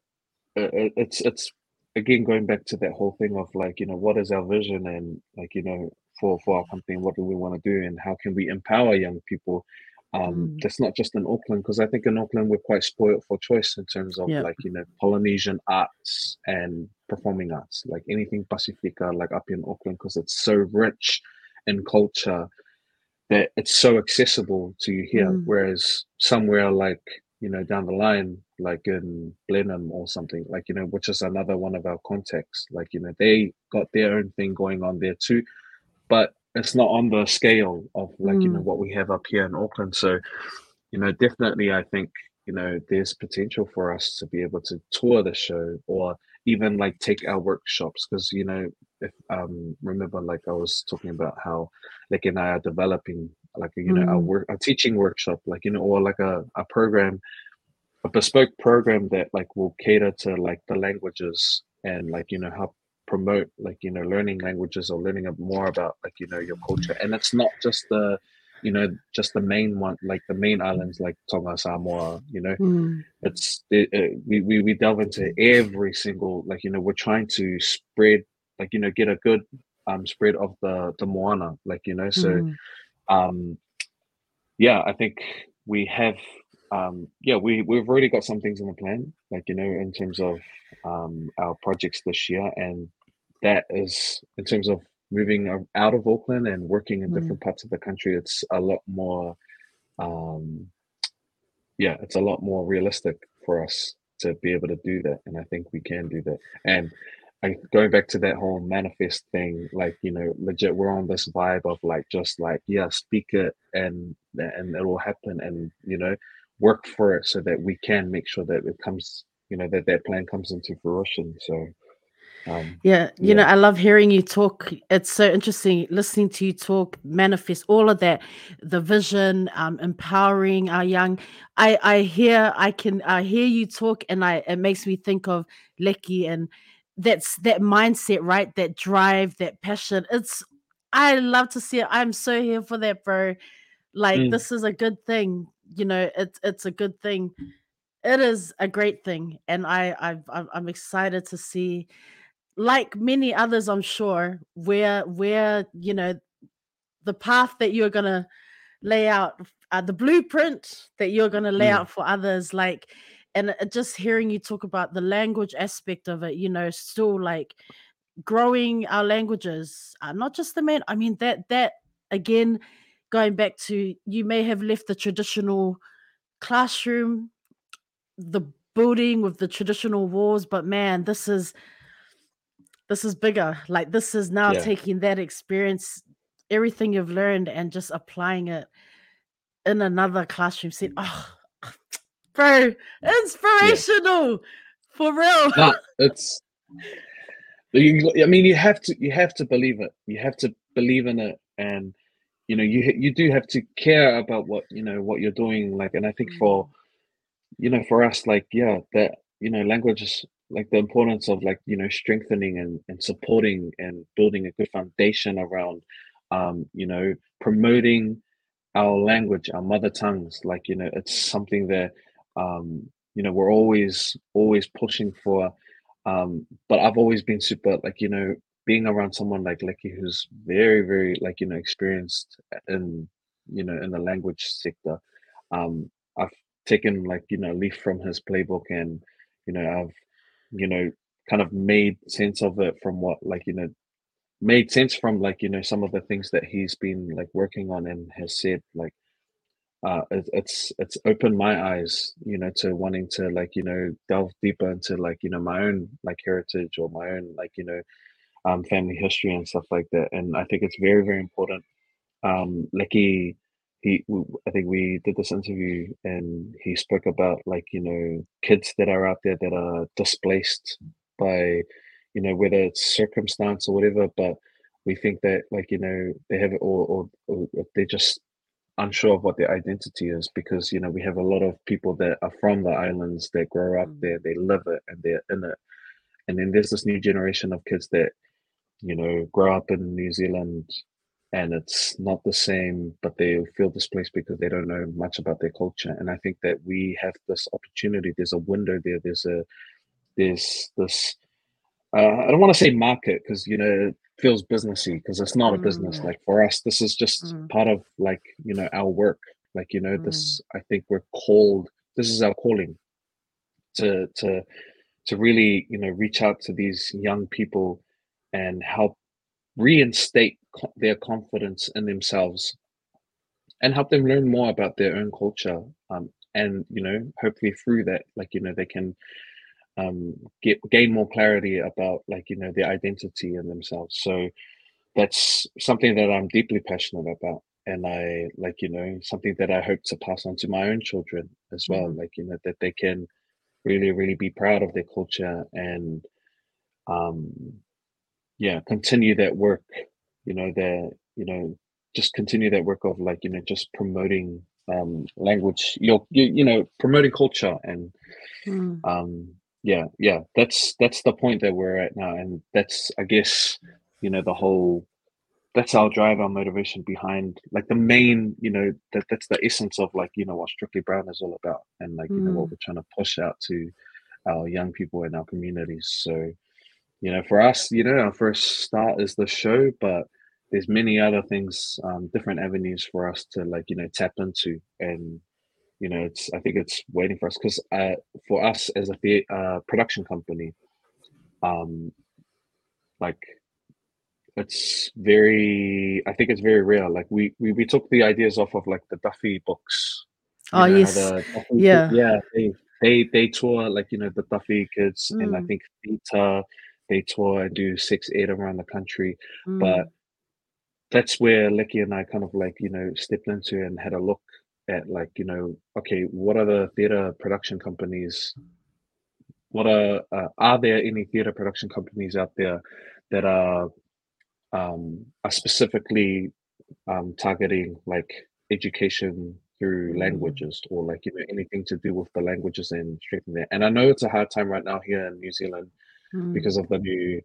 it's it's again going back to that whole thing of like you know what is our vision and like you know for for our company what do we want to do and how can we empower young people um Mm. that's not just in auckland because i think in auckland we're quite spoiled for choice in terms of Yeah. like you know polynesian arts and performing arts like anything pacifica like up in auckland because it's so rich in culture that it's so accessible to you here Mm. whereas somewhere like you know down the line like in blenheim or something like you know which is another one of our contacts like you know they got their own thing going on there too but it's not on the scale of like you know Mm. what we have up here in auckland so you know definitely i think you know there's potential for us to be able to tour the show or even like take our workshops because you know if um remember like i was talking about how like and i are developing like you know a Mm. work a teaching workshop like you know or like a, a program a bespoke program that like will cater to like the languages and like you know help promote like you know learning languages or learning more about like you know your culture and it's not just the you know just the main one like the main islands like tonga samoa you know Mm. it's it, it, we, we we delve into every single like you know we're trying to spread like you know get a good um spread of the the moana like you know so Mm. Um yeah i think we have um yeah we we've already got some things in the plan like you know in terms of um our projects this year and that is in terms of moving out of auckland and working in Mm. different parts of the country it's a lot more um yeah it's a lot more realistic for us to be able to do that and i think we can do that and I, going back to that whole manifest thing like you know legit we're on this vibe of like just like yeah speak it and and it will happen and you know work for it so that we can make sure that it comes you know that that plan comes into fruition so um Yeah, you know, I love hearing you talk. It's so interesting listening to you talk, manifest all of that, the vision, um, empowering our young. I I hear, I can, I hear you talk, and I it makes me think of Leki, and that's that mindset, right? That drive, that passion. It's I love to see it. I'm so here for that, bro. Like Mm, this is a good thing. You know, it's it's a good thing. It is a great thing, and I I've, I'm I'm excited to see like many others i'm sure where where you know the path that you're gonna lay out uh, the blueprint that you're gonna lay mm, out for others like and uh, just hearing you talk about the language aspect of it you know still like growing our languages uh, not just the main i mean that that again going back to you may have left the traditional classroom the building with the traditional walls but man this is this is bigger. Like this is now yeah taking that experience, everything you've learned, and just applying it. in another classroom said, "Oh, bro, inspirational yeah. for real." No, it's. You, I mean, you have to. You have to believe it. You have to believe in it, and you know, you you do have to care about what you know what you're doing. Like, and I think for, mm. you know, for us, like, yeah, that you know, language is like the importance of like you know strengthening and, and supporting and building a good foundation around um you know promoting our language our mother tongues like you know it's something that um you know we're always always pushing for um but i've always been super like you know being around someone like Leki who's very very like you know experienced in you know in the language sector um i've taken like you know leaf from his playbook and you know i've you know kind of made sense of it from what like you know made sense from like you know some of the things that he's been like working on and has said like uh it, it's it's opened my eyes you know to wanting to like you know delve deeper into like you know my own like heritage or my own like you know um family history and stuff like that. And i think it's very very important. Um Leki he i think we did this interview and he spoke about like you know kids that are out there that are displaced by you know whether it's circumstance or whatever but we think that like you know they have it or, or, or they're just unsure of what their identity is because you know we have a lot of people that are from the islands that grow up mm. there they live it and they're in it and then there's this new generation of kids that you know grow up in new zealand and it's not the same, but they feel displaced because they don't know much about their culture. And I think that we have this opportunity. There's a window there. There's a there's this. Uh, I don't want to say market because you know feels businessy because it's not mm. a business. Mm. Like for us, this is just mm. part of like you know our work. Like you know mm. this. I think we're called. This is our calling to to to really you know reach out to these young people and help reinstate their confidence in themselves and help them learn more about their own culture um, and you know hopefully through that like you know they can um, get gain more clarity about like you know their identity and themselves so that's something that i'm deeply passionate about and i like you know something that i hope to pass on to my own children as well mm-hmm. like you know that they can really really be proud of their culture and um yeah continue that work you know the you know just continue that work of like you know just promoting um language your you, you know promoting culture and mm. um yeah yeah that's that's the point that we're at now and that's i guess you know the whole that's our drive our motivation behind like the main you know that that's the essence of like you know what strictly brown is all about and like you know what hmm. we're trying to push out to our young people in our communities so you know, for us, you know, our first start is the show, but there's many other things, um, different avenues for us to like, you know, tap into. And, you know, it's, I think it's waiting for us because uh, for us as a the, uh, production company, um, like it's very, I think it's very real. Like we, we, we took the ideas off of like the Duffy books. Oh, know, yes. The, yeah. Yeah. They, they, they tour like, you know, the Duffy kids mm. and I mm. think Peter, they tour and do six, eight around the country. Mm. But that's where Leki and I kind of like, you know, stepped into and had a look at like, you know, okay, what are the theater production companies? What are uh, are there any theater production companies out there that are um, are specifically um, targeting like education through mm. languages or like you know anything to do with the languages and strengthening that. And I know it's a hard time right now here in New Zealand mm. because of the new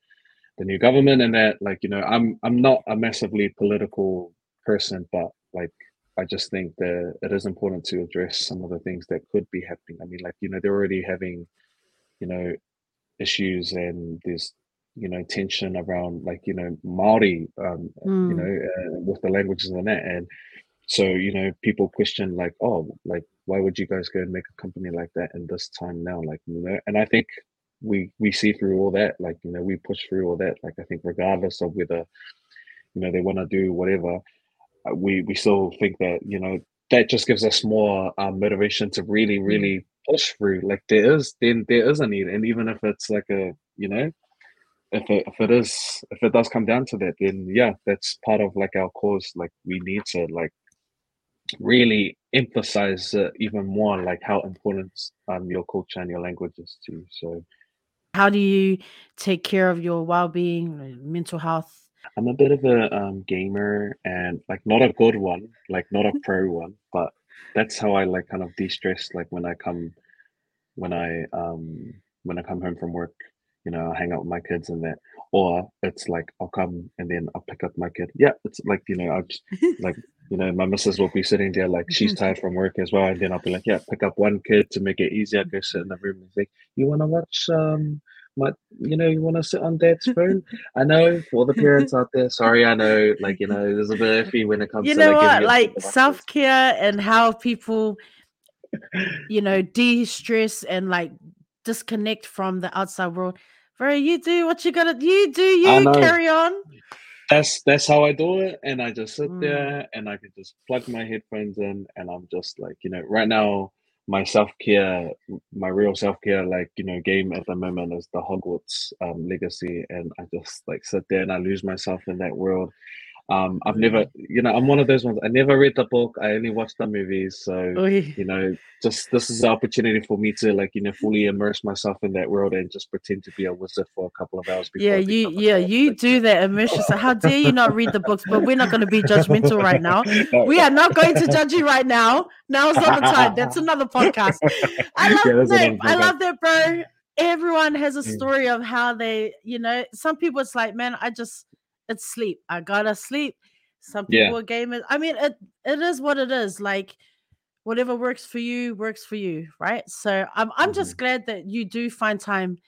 the new government and that like you know i'm i'm not a massively political person but like i just think that it is important to address some of the things that could be happening. I mean like you know they're already having you know issues and there's you know tension around like you know maori um mm. you know uh, with the languages and that. And so you know people question like oh like why would you guys go and make a company like that in this time now? Like you know and i think we we see through all that. Like you know we push through all that. Like i think regardless of whether you know they want to do whatever we we still think that you know that just gives us more um, motivation to really mm. really push through like there is then there is a need and even if it's like a you know if it, if it is if it does come down to that then yeah that's part of like our cause like we need to like really emphasize uh, even more like how important um your culture and your language is too. So How do you take care of your well-being, mental health? I'm a bit of a um, gamer and like not a good one, like not a pro one, but that's how I like kind of de-stress. Like when I come, when I um when I come home from work, you know, I hang out with my kids and that, or it's like I'll come and then I'll pick up my kid. Yeah, it's like you know, I'll just like you know, my missus will be sitting there like she's tired from work as well, and then I'll be like, yeah, pick up one kid to make it easier. Go sit in the room and say, you want to watch um my, you know, you want to sit on dad's phone. I know for the parents out there. Sorry, I know, like you know, there's a bit iffy when it comes You to know like, what? Like self-care and how people, you know, de-stress and like disconnect from the outside world. Bro, you do what you gotta you do you carry on. that's that's how I do it, and I just sit Mm. there and I can just plug my headphones in, and I'm just like, you know, right now my self care, my real self care, like you know, game at the moment is the Hogwarts um, Legacy, and I just like sit there and I lose myself in that world. Um, I've never, you know, I'm one of those ones. I never read the book. I only watched the movies, so Oi. you know, just this is the opportunity for me to like you know fully immerse myself in that world and just pretend to be a wizard for a couple of hours. Before Yeah, you yeah, you like, do that immersion. So how dare you not read the books? But we're not gonna be judgmental right now. No, We are not going to judge you right now. Now's not the time. That's another podcast. I love Yeah, that. I love that, bro. Everyone has a Mm. story of how they, you know, some people it's like, man, I just it's sleep. I gotta sleep. Some Yeah. people are gamers. I mean, it it is what it is. Like whatever works for you, works for you, right? So I'm I'm Mm-hmm. just glad that you do find time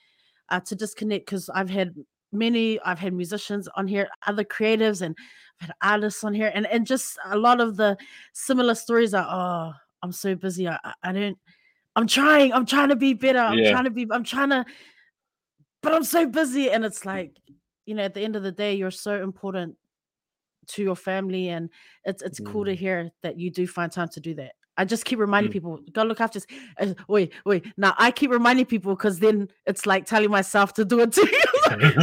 uh, to disconnect because I've had many, I've had musicians on here, other creatives, and I've had artists on here, and and just a lot of the similar stories are, oh, I'm so busy, I, I- I don't, I'm trying, I'm trying to be better, I'm Yeah. trying to be, I'm trying to, but I'm so busy, and it's like, you know, at the end of the day, you're so important to your family, and it's it's cool to Mm. hear that you do find time to do that. I just keep reminding Mm. people, go look after. Wait, wait. Now I keep reminding people because then it's like telling myself to do it too.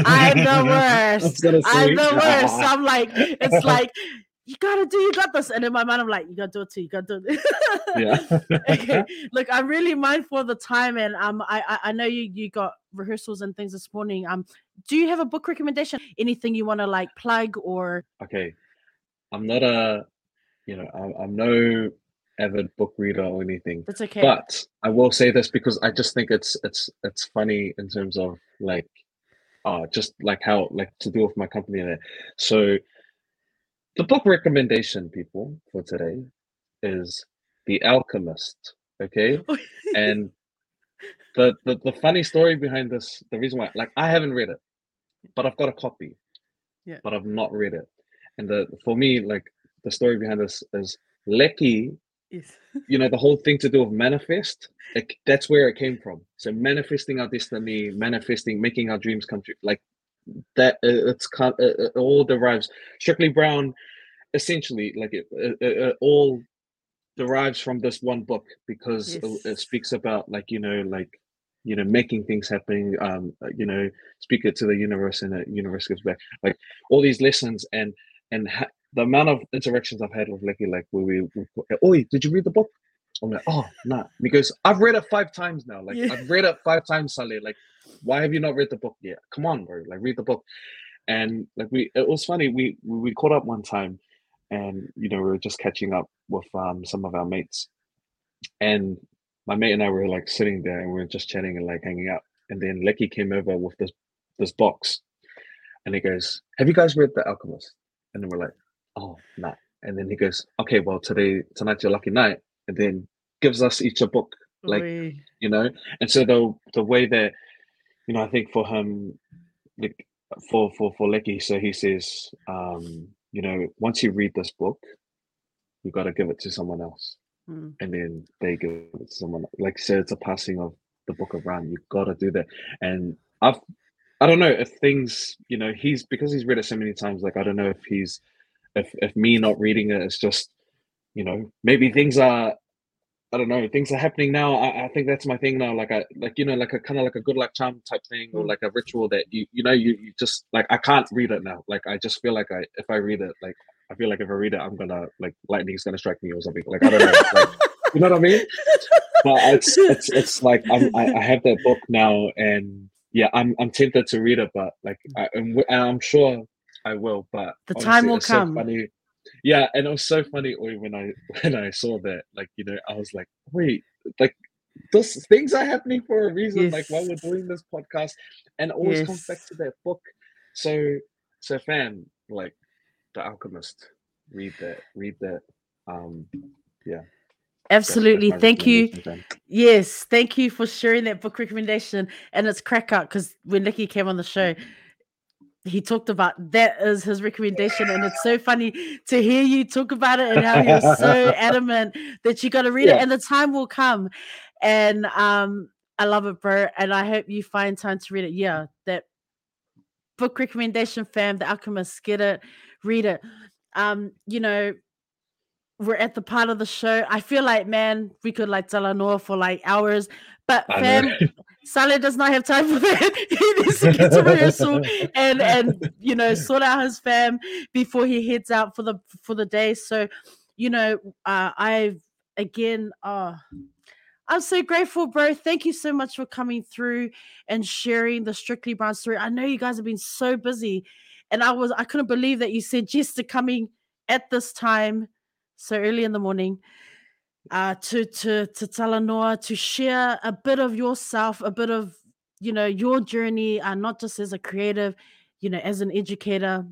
I'm the worst. That's sort of I'm the worst. I'm like, it's like you gotta do, you got this, and in my mind, I'm like, you gotta do it too. You gotta do it. yeah. okay. Look, I'm really mindful of the time, and um, I I, I know you you got rehearsals and things this morning. Um, do you have a book recommendation? Anything you want to like plug or? okay. I'm not a, you know, I'm, I'm no avid book reader or anything. That's okay. But I will say this because I just think it's it's it's funny in terms of like, uh, just like how like to do with my company there. So, the book recommendation, people, for today is The Alchemist. Okay, oh, and the, the the funny story behind this, the reason why, like, I haven't read it, but I've got a copy. Yeah. But I've not read it, and the for me, like, the story behind this is Leki yes. you know the whole thing to do with manifest like that's where it came from so manifesting our destiny manifesting making our dreams come true like that uh, it's kind uh, it all derives strictly brown essentially like it, it, it, it all derives from this one book because it, it speaks about like you know like you know making things happen um uh, you know speak it to the universe and the universe gives back like all these lessons and and ha- the amount of interactions I've had with Leki, like where we, we oh, did you read the book? I'm like, oh, nah, because I've read it five times now. Like Yeah. I've read it five times, Saale. Like, why have you not read the book yet? Come on, bro, like read the book. And like we, it was funny. We we, caught up one time, and you know we were just catching up with um some of our mates, and my mate and I were like sitting there and we were just chatting and like hanging out. And then Leki came over with this this box, and he goes, "Have you guys read The Alchemist?" And then we're like, "Oh, nah." And then he goes, "Okay, well today tonight's your lucky night," and then gives us each a book, like Oi. you know. And so the the way that you know, I think for him, like for for for Leki, so he says, um, you know, once you read this book, you got to give it to someone else Mm. and then they give it to someone like so it's a passing of the book of Ram. You've got to do that. And I've I don't know if things, you know, he's because he's read it so many times, like I don't know if he's if if me not reading it is just, you know, maybe things are I don't know, things are happening now. I, I think that's my thing now. Like I like you know, like a kind of like a good luck charm type thing or Mm. like a ritual that you you know, you, you just like I can't read it now. Like I just feel like I if I read it, like I feel like if I read it, I'm gonna like lightning's gonna strike me or something. Like I don't know. Like, you know what I mean? But it's it's it's like I'm, I, I have that book now, and yeah, I'm I'm tempted to read it, but like I, and I'm sure I will. But the time will come. So funny. Yeah, and it was so funny when I when I saw that, like you know, I was like, wait, like those things are happening for a reason. Yes. Like while we're doing this podcast, and always yes. comes back to that book. So, so fan, like the Alchemist, read that, read that. Um, yeah. Absolutely. Thank you. Yes. Thank you for sharing that book recommendation. And it's crack up because when Leki came on the show, he talked about that is his recommendation. And it's so funny to hear you talk about it and how you're so adamant that you got to read yeah. it and the time will come. And um, I love it, bro. And I hope you find time to read it. Yeah, that book recommendation, fam. The Alchemist, get it, read it. Um, you know, we're at the part of the show. I feel like, man, we could like Talanoa for like hours, but fam, Saale does not have time for that. he needs to get to rehearsal and and you know sort out his fam before he heads out for the for the day. So, you know, uh, I've again, uh, I'm so grateful, bro. Thank you so much for coming through and sharing the Strictly Brown story. I know you guys have been so busy, and I was I couldn't believe that you said yes to coming at this time so early in the morning uh to to to Talanoa to share a bit of yourself, a bit of you know your journey, uh, not just as a creative, you know, as an educator,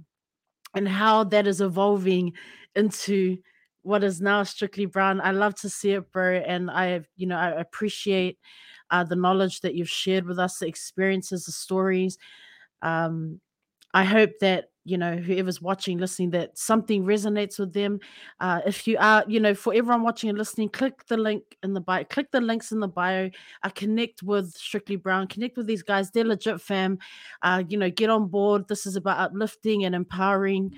and how that is evolving into what is now strictly brown. I love to see it, bro, and I, you know, I appreciate uh, the knowledge that you've shared with us, the experiences, the stories. Um, I hope that you know whoever's watching, listening, that something resonates with them. Uh, if you are, you know, for everyone watching and listening, click the link in the bio. Click the links in the bio. Uh, connect with Strictly Brown. Connect with these guys. They're legit, fam. Uh, you know, get on board. This is about uplifting and empowering.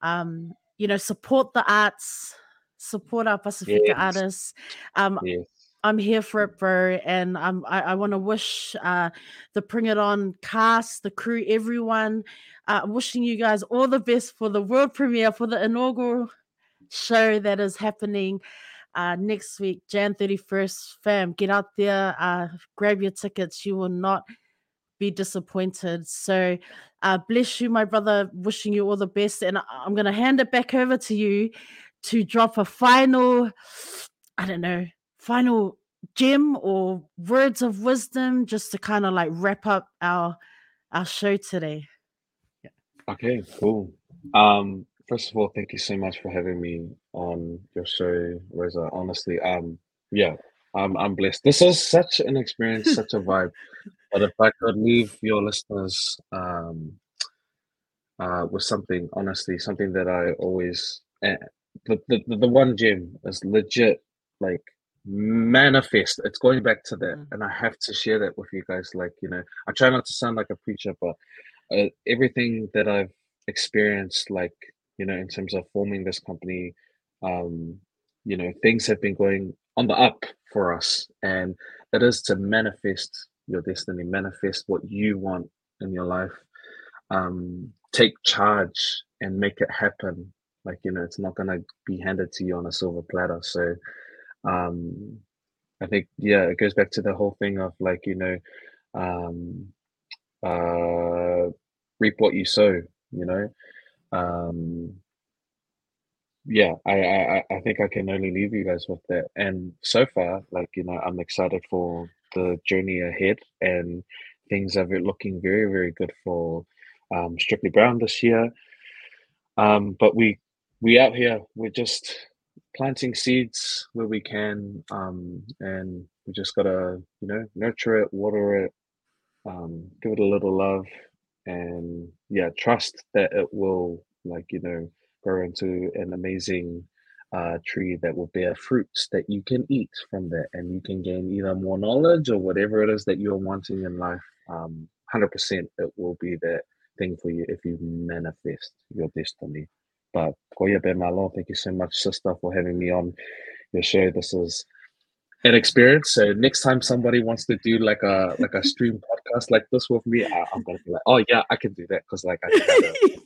Um, you know, support the arts support our Pacifica yes. artists. Um, yes. I'm here for it, bro, and I, I want to wish uh, the Pring It On cast, the crew, everyone, uh, wishing you guys all the best for the world premiere for the inaugural show that is happening uh, next week, Jan 31st. Fam, get out there, uh, grab your tickets. You will not be disappointed. So, uh, bless you, my brother. Wishing you all the best, and I'm going to hand it back over to you to drop a final, I don't know, final gem or words of wisdom just to kind of like wrap up our our show today. Yeah. Okay, cool. Um, first of all, thank you so much for having me on your show, Rosa. Honestly, um, yeah, I'm I'm blessed. This is such an experience, such a vibe. But if I could leave your listeners um uh with something, honestly, something that I always eh, the, the the one gym is legit like manifest it's going back to that mm. and i have to share that with you guys like you know i try not to sound like a preacher but uh, everything that i've experienced like you know in terms of forming this company um you know things have been going on the up for us and it is to manifest your destiny manifest what you want in your life um take charge and make it happen like, you know, it's not gonna be handed to you on a silver platter. So um I think yeah, it goes back to the whole thing of like, you know, um uh reap what you sow, you know. Um yeah, I, I I think I can only leave you guys with that. And so far, like you know, I'm excited for the journey ahead, and things are looking very very good for um, Strictly Brown this year. Um, but we we out here we're just planting seeds where we can um, and we just gotta you know nurture it water it um, give it a little love and yeah trust that it will like you know grow into an amazing uh, tree that will bear fruits that you can eat from that and you can gain either more knowledge or whatever it is that you're wanting in life um, 100% it will be that thing for you if you manifest your destiny but Koya Malo, thank you so much, sister, for having me on your show. This is an experience. So next time somebody wants to do like a like a stream podcast like this with me, I, am gonna be like, oh yeah, I can do that because like I have a,